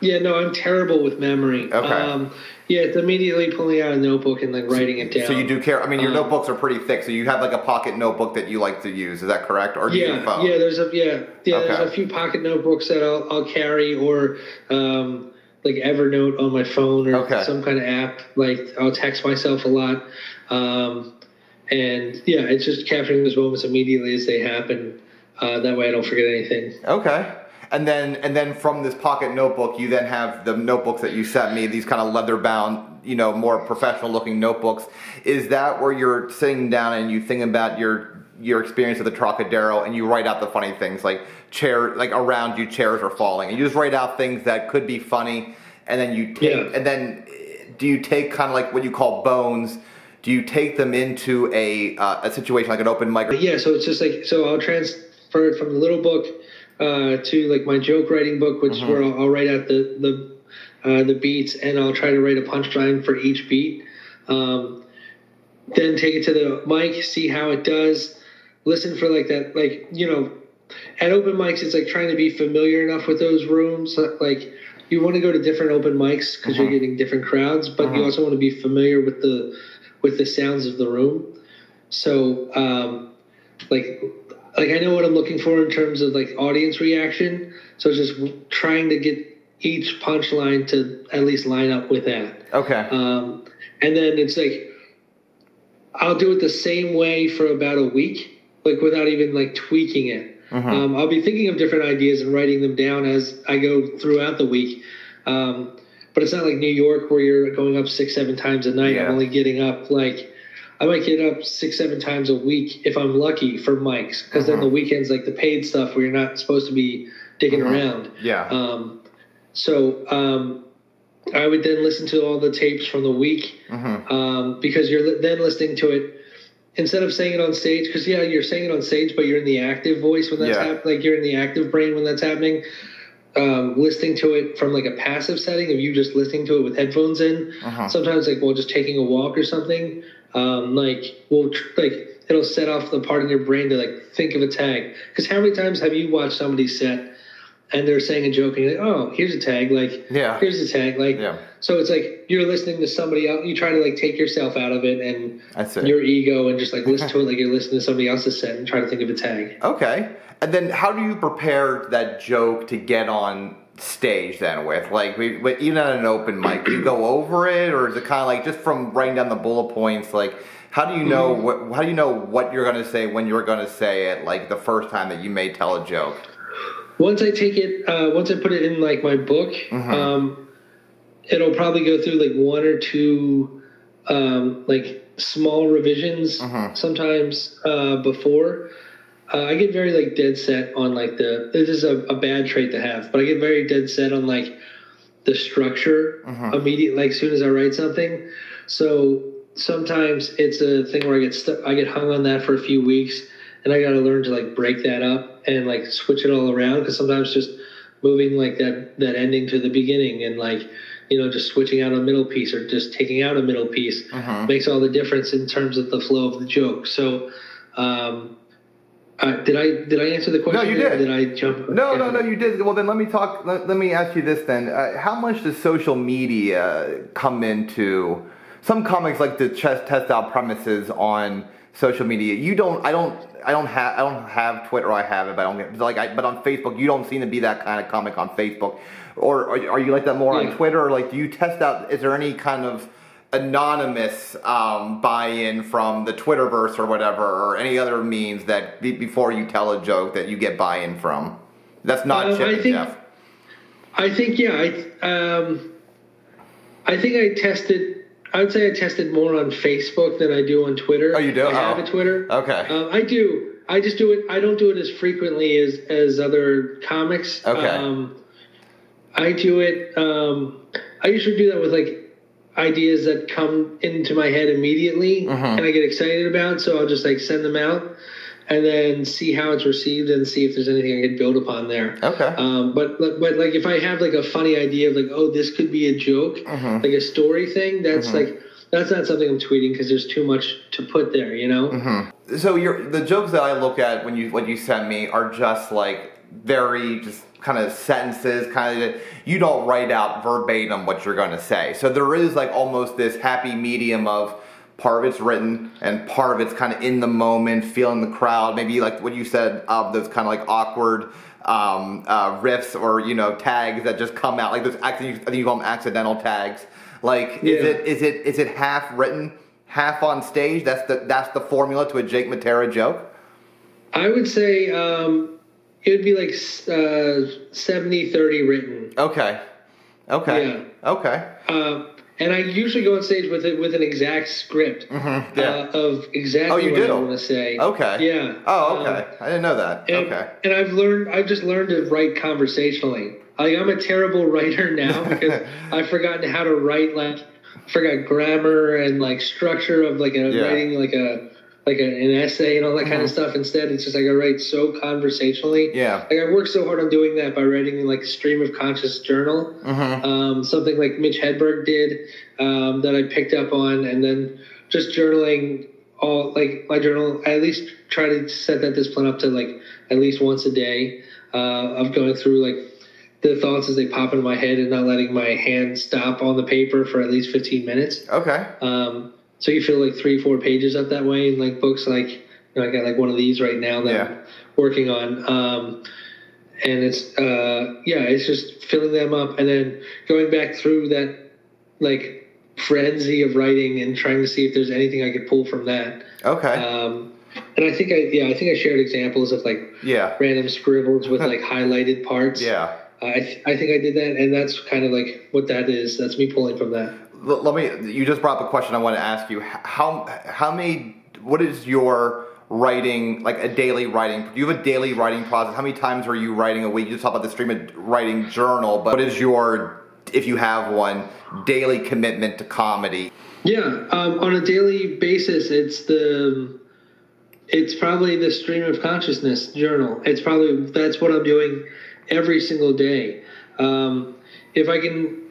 yeah. No, I'm terrible with memory. Okay. Um, yeah, it's immediately pulling out a notebook and like writing it down. So you do care. I mean, your Um, notebooks are pretty thick. So you have like a pocket notebook that you like to use. Is that correct? Or do you Yeah, phone? yeah. There's a yeah, yeah. Okay. There's a few pocket notebooks that I'll I'll carry or um, like Evernote on my phone or Okay. some kind of app. Like I'll text myself a lot, um, and yeah, it's just capturing those moments immediately as they happen. Uh, that way, I don't forget anything. Okay. And then and then from this pocket notebook, you then have the notebooks that you sent me. These kind of leather bound, you know, more professional looking notebooks. Is that where you're sitting down and you think about your your experience at the Trocadero and you write out the funny things like chair like around you chairs are falling and you just write out things that could be funny and then you take Yeah. and then do you take kind of like what you call bones do you take them into a uh, a situation like an open mic? Yeah, so it's just like so I'll transfer it from the little book uh, to like my joke writing book, which is where I'll, I'll write out the the uh, the beats and I'll try to write a punchline for each beat. Um, then take it to the mic, see how it does. Listen for like that, like you know, at open mics, it's like trying to be familiar enough with those rooms. Like you want to go to different open mics because you're getting different crowds, but you also want to be familiar with the with the sounds of the room. So, um, like, like I know what I'm looking for in terms of like audience reaction. So just trying to get each punchline to at least line up with that. okay. Um, and then it's like I'll do it the same way for about a week, like without even like tweaking it. Um, I'll be thinking of different ideas and writing them down as I go throughout the week. Um, but it's not like New York where you're going up six, seven times a night. Yeah. I'm only getting up like I might get up six, seven times a week if I'm lucky for mics, because then the weekends like the paid stuff where you're not supposed to be digging around. yeah. Um, so um, I would then listen to all the tapes from the week Mm-hmm. um, because you're then listening to it instead of saying it on stage. Because yeah, you're saying it on stage, but you're in the active voice when that's Yeah. happening. Like you're in the active brain when that's happening. Um, listening to it from like a passive setting of you just listening to it with headphones in. Uh-huh. Sometimes like well, just taking a walk or something. Um, like well, tr- like it'll set off the part in your brain to like think of a tag. Because how many times have you watched somebody set? And they're saying a joke, and you're like, "Oh, here's a tag." Like, Yeah. here's a tag. Like, Yeah. so it's like you're listening to somebody else. You try to like take yourself out of it and I see. your ego and just like listen to it like you're listening to somebody else's set and try to think of a tag. Okay. And then how do you prepare that joke to get on stage then with? Like, we, even at an open mic, you go over it or is it kind of like just from writing down the bullet points? Like, how do you know what, how do you know what you're going to say when you're going to say it, like the first time that you may tell a joke? Once I take it, uh, once I put it in like my book, um, it'll probably go through like one or two um, like small revisions sometimes uh, before. Uh, I get very like dead set on like the. This is a, a bad trait to have, but I get very dead set on like the structure immediately. Like as soon as I write something, so sometimes it's a thing where I get stuck. I get hung on that for a few weeks, and I got to learn to like break that up and like switch it all around because sometimes just moving like that that ending to the beginning and like you know just switching out a middle piece or just taking out a middle piece makes all the difference in terms of the flow of the joke. So. Um, uh, did I did I answer the question? No, you did. Did I jump? No, no, no, you did. Well, then let me talk. Let, let me ask you this then. Uh, how much does social media come into some comics like to test test out premises on social media? You don't. I don't. I don't have. I don't have Twitter. I have it, but I don't get like. I, but on Facebook, you don't seem to be that kind of comic on Facebook, or are, are you like that more Yeah. on Twitter? Or like, do you test out? Is there any kind of anonymous um, buy-in from the Twitterverse or whatever, or any other means that be, before you tell a joke that you get buy-in from? That's not Chip I think- Jeff. I think yeah. I um, I think I tested. I would say I tested more on Facebook than I do on Twitter. Oh, you do? I have Oh. a Twitter. Okay. Um, I do. I just do it. I don't do it as frequently as as other comics. Okay. Um, I do it. Um, I usually do that with like ideas that come into my head immediately Mm-hmm. and I get excited about. So I'll just like send them out and then see how it's received and see if there's anything I can build upon there. Okay. Um, but but but like if I have like a funny idea of like oh this could be a joke Mm-hmm. like a story thing that's like that's not something I'm tweeting because there's too much to put there you know. So your the jokes that I look at when you what you send me are just like very just kind of sentences, kind of you don't write out verbatim what you're going to say. So there is like almost this happy medium of part of it's written and part of it's kind of in the moment, feeling the crowd. Maybe like what you said, of those kind of like awkward um, uh, riffs or you know tags that just come out like those. I think you call them accidental tags. Like is it is it is it half written? Half on stage. That's the that's the formula to a Jake Mattera joke. I would say um, it would be like uh, 70 30 written. Okay. Okay. Yeah. Okay. Uh, and I usually go on stage with it with an exact script Mm-hmm. yeah. uh, of exactly Oh, you what I want to say. Okay. Yeah. Oh, Um, okay. I didn't know that. And, okay. and I've learned, I've just learned to write conversationally. Like I'm a terrible writer now because I've forgotten how to write like forgot grammar and like structure of like a Yeah. writing like a like a, an essay and all that kind of stuff. Instead, it's just like I write so conversationally. Yeah. Like I work so hard on doing that by writing like a stream of conscious journal, Mm-hmm. um, something like Mitch Hedberg did um, that I picked up on, and then just journaling all like my journal. I at least try to set that discipline up to like at least once a day uh, of going through like the thoughts as they pop into my head and not letting my hand stop on the paper for at least 15 minutes. Okay. Um, so you feel like three, four pages up that way in like books like you know, I got like one of these right now that Yeah. I'm working on. Um, and it's uh, yeah, it's just filling them up and then going back through that like frenzy of writing and trying to see if there's anything I could pull from that. Okay. Um, and I think I yeah, I think I shared examples of like yeah. random scribbles with like highlighted parts. Yeah. I, th- I think I did that, and that's kind of like what that is. That's me pulling from that. Let me. You just brought up a question I want to ask you. How how many? What is your writing like a daily writing? Do you have a daily writing process? How many times are you writing a week? You just talked about the stream of writing journal, but what is your, if you have one, daily commitment to comedy? Yeah, um, on a daily basis, it's the it's probably the stream of consciousness journal. It's probably that's what I'm doing every single day. Um, if I can,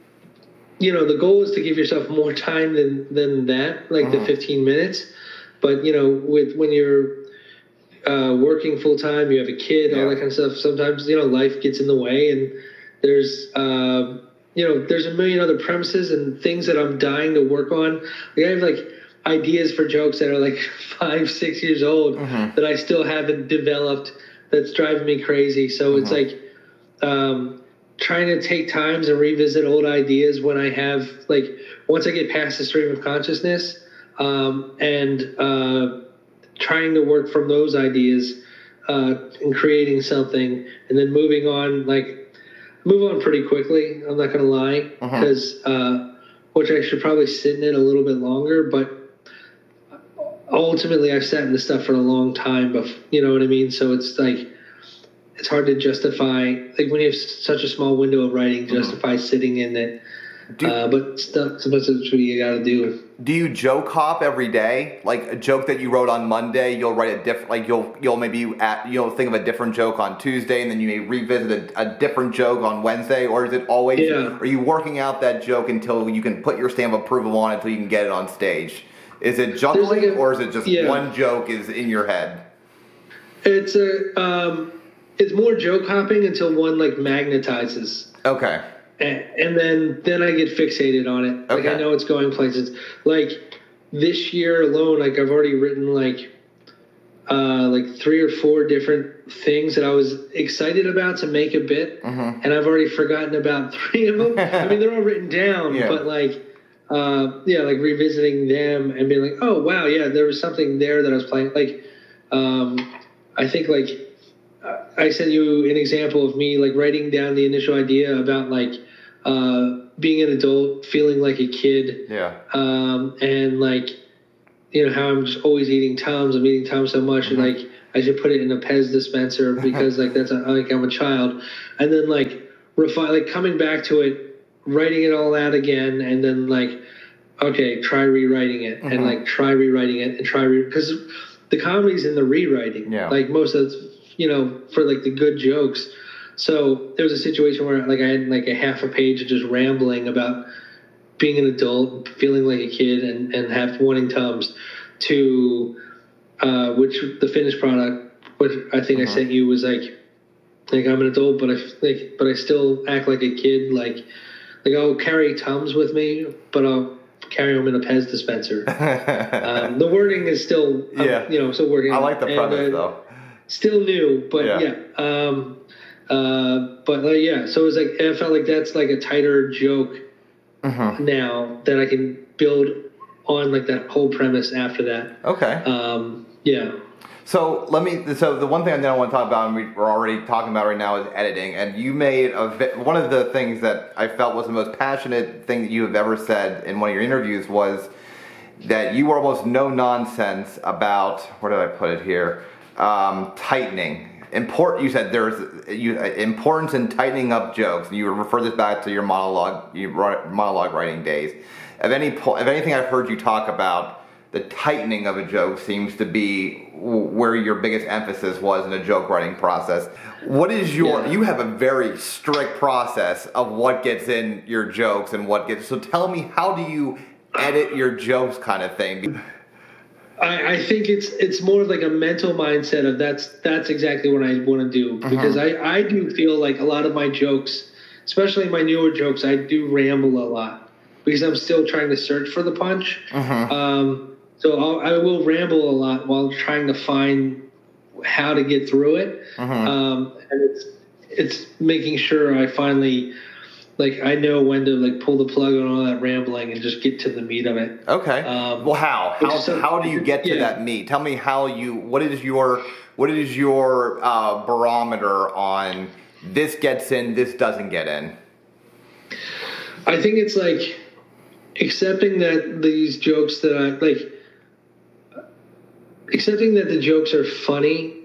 you know, the goal is to give yourself more time than than that, like the 15 minutes. But you know, with when you're uh, working full time, you have a kid, Yeah. all that kind of stuff. Sometimes you know life gets in the way, and there's uh, you know there's a million other premises and things that I'm dying to work on. Like I have like ideas for jokes that are like five, six years old that I still haven't developed. That's driving me crazy. So it's like um, trying to take times and revisit old ideas when I have like once I get past the stream of consciousness um, and uh, trying to work from those ideas uh, and creating something and then moving on like move on pretty quickly i'm not going to lie because uh, which i should probably sit in it a little bit longer but ultimately i've sat in this stuff for a long time but you know what i mean? So it's like it's hard to justify like when you have such a small window of writing justify sitting in it Do- uh, but stuff sometimes that's what you got to do Do you joke hop every day? Like a joke that you wrote on Monday, you'll write a different. Like you'll you'll maybe at you'll think of a different joke on Tuesday, and then you may revisit a, a different joke on Wednesday. Or is it always? Yeah. Are you working out that joke until you can put your stamp of approval on it until you can get it on stage? Is it juggling, like a- or is it just yeah. one joke is in your head? It's a um, it's more joke hopping until one like magnetizes, Okay. and, and then then I get fixated on it. Like I know it's going places. Like this year alone, like I've already written like uh, like three or four different things that I was excited about to make a bit, Mm-hmm. and I've already forgotten about three of them. I mean, they're all written down, Yeah. but like. Uh, yeah, like revisiting them and being like, oh wow, yeah, there was something there that I was playing. Like, um, I think like I sent you an example of me like writing down the initial idea about like uh, being an adult, feeling like a kid, Yeah. um, and like you know how I'm just always eating Tums. I'm eating Tums so much, and like I should put it in a Pez dispenser because like that's a, like I'm a child, and then like refine like coming back to it, writing it all out again, and then like okay, try rewriting it, and like try rewriting it, and try because the comedy's in the rewriting. Yeah. Like most of the, you know for like the good jokes. So there was a situation where like I had like a half a page of just rambling about being an adult, feeling like a kid, and and have wanting tums, to uh, which the finished product, which I think I sent you was like, like I'm an adult, but I like, but I still act like a kid. Like, like I'll carry tums with me, but I'll carry them in a Pez dispenser. um, the wording is still, um, Yeah. you know, still working. I like the And, premise uh, though. Still new, but Yeah. yeah. Um, uh, but like, yeah, so it was like I felt like that's like a tighter joke Mm-hmm. now that I can build on like that whole premise after that. Okay. Um, yeah. So let me. So the one thing that I want to talk about, and we- we're already talking about right now, is editing. And you made a one of the things that I felt was the most passionate thing that you have ever said in one of your interviews was that you were almost no nonsense about where did I put it here? Um, tightening. Import. You said there's you, uh, importance in tightening up jokes. You refer this back to your monologue, you wrote- monologue writing days. if any if anything I've heard you talk about, the tightening of a joke seems to be where your biggest emphasis was in a joke writing process. What is your? Yeah. You have a very strict process of what gets in your jokes and what gets. So tell me, how do you edit your jokes, kind of thing? I, I think it's it's more of like a mental mindset of that's that's exactly what I want to do because I I do feel like a lot of my jokes, especially my newer jokes, I do ramble a lot. Because I'm still trying to search for the punch. Um, so I'll, I will ramble a lot while trying to find how to get through it, um, and it's it's making sure I finally. Like I know when to like pull the plug on all that rambling and just get to the meat of it. Okay. Um, well, how? How, some- how do you get to yeah. that meat? Tell me how you. What is your What is your uh, barometer on this gets in, this doesn't get in? I think it's like accepting that these jokes that I like, accepting that the jokes are funny,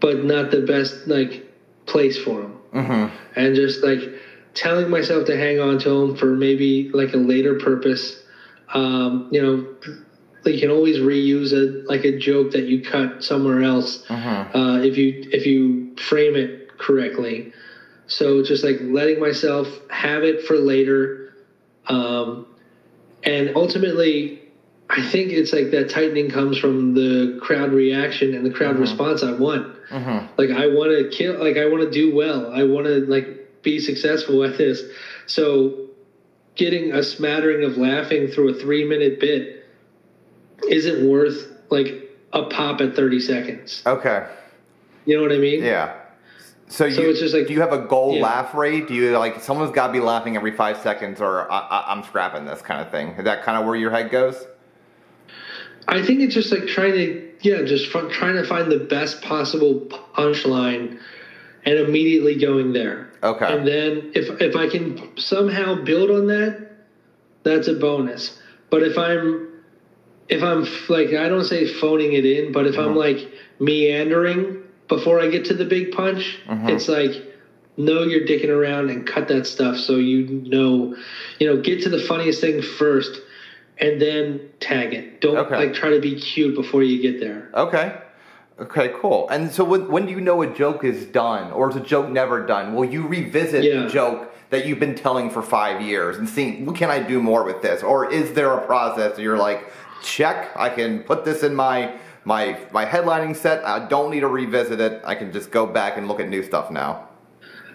but not the best like place for them, Mm-hmm. and just like telling myself to hang on to them for maybe like a later purpose. Um, you know, like you can always reuse a like a joke that you cut somewhere else Mm-hmm. uh, if you if you frame it correctly. So just like letting myself have it for later, um, and ultimately, I think it's like that tightening comes from the crowd reaction and the crowd response I want. Mm-hmm. Like I want to kill, like I want to do well. I want to like be successful at this. So getting a smattering of laughing through a three minute bit isn't worth like a pop at 30 seconds. Okay. You know what I mean? Yeah. So, So you, it's just like- do you have a goal yeah. laugh rate? Do you like someone's got to be laughing every five seconds, or I, I, I'm scrapping this kind of thing? Is that kind of where your head goes? I think it's just like trying to, yeah, just trying to find the best possible punchline and immediately going there. Okay. And then if if I can somehow build on that, that's a bonus. But if I'm if I'm like I don't say phoning it in, but if I'm mm-hmm. like meandering before I get to the big punch, mm-hmm. it's like know you're dicking around and cut that stuff so you know, you know, get to the funniest thing first and then tag it. Don't Okay. like try to be cute before you get there. Okay. Okay, cool. And so when, when do you know a joke is done or is a joke never done? Will you revisit Yeah. the joke that you've been telling for five years and see, what can I do more with this? Or is there a process you're like, check, I can put this in my my my headlining set. I don't need to revisit it. I can just go back and look at new stuff now.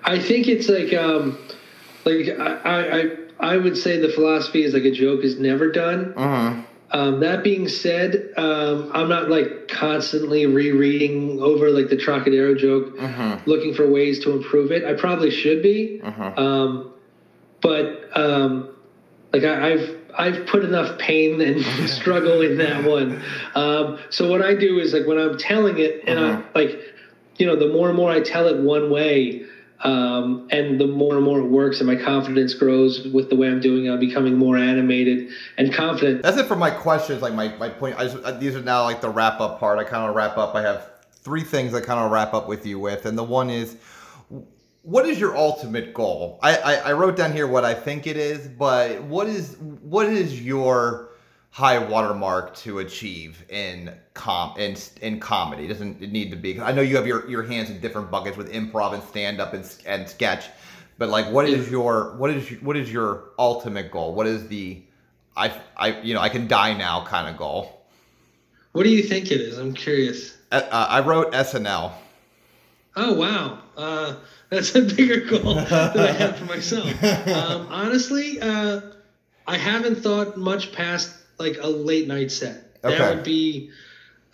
I think it's like um like I I I- I would say the philosophy is like a joke is never done. Mm-hmm. Um, that being said, um, I'm not like constantly rereading over like the Trocadero joke, Mm-hmm. looking for ways to improve it. I probably should be, Mm-hmm. um, but um, like I, I've I've put enough pain and struggle in that one. Um, so what I do is like when I'm telling it, and I like, you know, the more and more I tell it one way, um, and the more and more it works, and my confidence grows with the way I'm doing it. I'm becoming more animated and confident. That's it for my questions. Like my, my point. I just, uh, these are now like the wrap up part. I kind of wrap up. I have three things I kind of wrap up with you with, and the one is, what is your ultimate goal? I, I, I wrote down here what I think it is, but what is what is your high watermark to achieve in com in in comedy? Doesn't it need to be? I know you have your, your hands in different buckets with improv and stand up and, and sketch, but like, what is your what is what is your ultimate goal? What is the I, I, you know, I can die now kind of goal. What do you think it is? I'm curious. Uh, uh, I wrote SNL. Oh wow, uh, that's a bigger goal than I have for myself. Um, honestly, uh, I haven't thought much past like a late night set. Okay. That would be.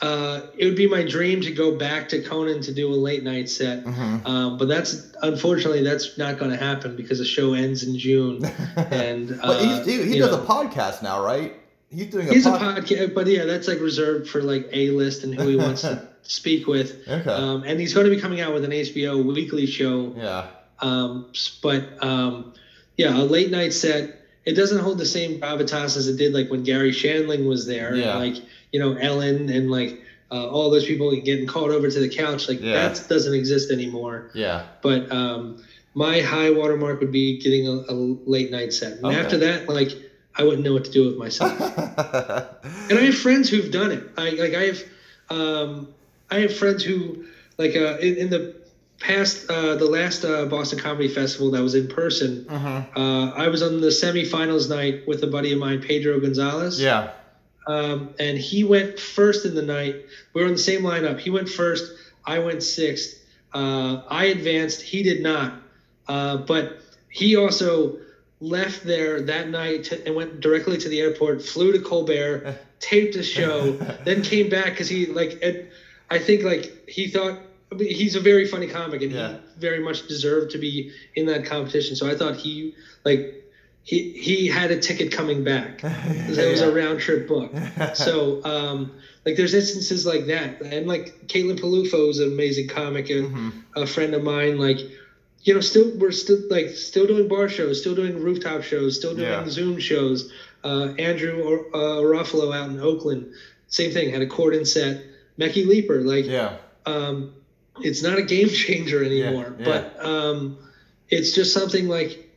Uh, it would be my dream to go back to Conan to do a late night set, Mm-hmm. um, but that's unfortunately that's not going to happen because the show ends in June, and uh, he, he does know. a podcast now, right? He's doing a He's a podcast. podcast, but yeah, that's like reserved for like A list and who he wants to speak with. Okay. Um, and he's going to be coming out with an HBO weekly show. yeah. Um, but um, yeah, a late night set. It doesn't hold the same gravitas as it did like when Garry Shandling was there. Yeah. And, like you know Ellen and like uh, all those people getting called over to the couch. Like Yeah. that doesn't exist anymore. Yeah. But um, my high watermark would be getting a, a late night set. And Okay. after that, like I wouldn't know what to do with myself. and I have friends who've done it. I like I have um, I have friends who like uh, in, in the past uh, the last uh, Boston Comedy Festival that was in person. Uh, I was on the semifinals night with a buddy of mine, Pedro Gonzalez. yeah. Um, and he went first in the night. We were in the same lineup. He went first. I went sixth. Uh, I advanced. He did not. Uh, but he also left there that night to, and went directly to the airport. Flew to Colbert, taped a show, then came back because he like. It, I think like he thought. He's a very funny comic, and Yeah. he very much deserved to be in that competition. So I thought he like he he had a ticket coming back. It was a round trip book. So um, like there's instances like that, and like Caitlin Peluffo is an amazing comic, and a friend of mine. Like you know, still we're still like still doing bar shows, still doing rooftop shows, still doing Yeah. Zoom shows. Uh, Andrew or, uh, Ruffalo out in Oakland, same thing. Had a Corden set. Mecky Leaper, like Yeah. um, it's not a game changer anymore, yeah. but um, it's just something like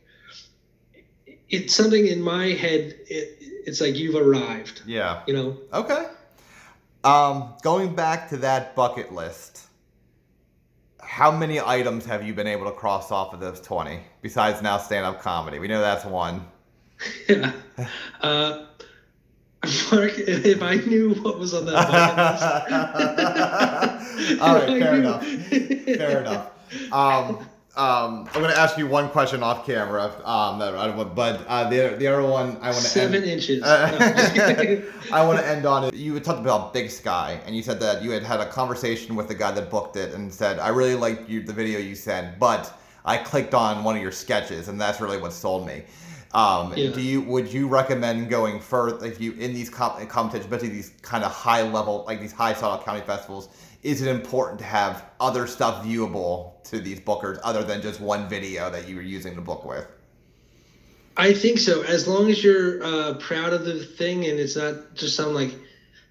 it's something in my head. It, it's like you've arrived, Yeah. you know. Okay. Um, going back to that bucket list, how many items have you been able to cross off of those 20 besides now stand up comedy? We know that's one. Yeah. uh, Marc, if I knew what was on that bucket list. All right, fair enough. Fair enough. Um, um, I'm going to ask you one question off camera. Um, that I don't- but uh, the, the other one I want to Seven end, inches. Uh, No. I want to end on it. You had talked about Big Sky, and you said that you had had a conversation with the guy that booked it, and said, "I really liked you, the video you sent, but I clicked on one of your sketches, and that's really what sold me." Um, Yeah. Do you would you recommend going further if you in these comp- competitions, especially these kind of high level, like these high Southern County festivals? Is it important to have other stuff viewable to these bookers other than just one video that you were using to book with? I think so. As long as you're uh, proud of the thing and it's not just some like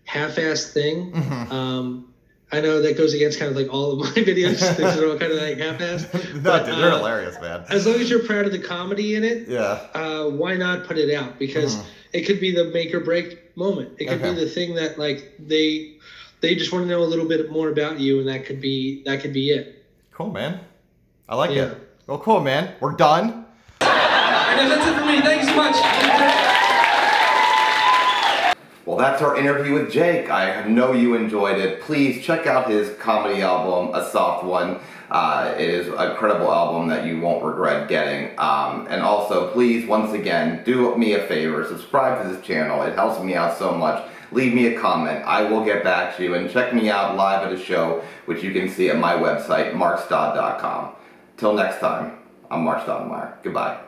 half-assed thing. Mm-hmm. Um, I know that goes against kind of like all of my videos. Things are all kind of like half-assed. no, But, dude, they're uh, hilarious, man. As long as you're proud of the comedy in it, Yeah. uh, why not put it out? Because it could be the make or break moment. It could Mm-hmm. Okay. be the thing that like they they just want to know a little bit more about you, and that could be that could be it. Cool, man. I like Yeah. it. Well, cool, man. We're done. Alright, guys, that's it for me. Thank you so much. Well, that's our interview with Jake. I know you enjoyed it. Please check out his comedy album, A Soft One. Uh, it is an incredible album that you won't regret getting. Um, and also, please, once again, do me a favor subscribe to this channel. It helps me out so much. Leave me a comment. I will get back to you. And check me out live at a show, which you can see at my website, marcstaud.com. Till next time, I'm Marc Stoudemire. Goodbye.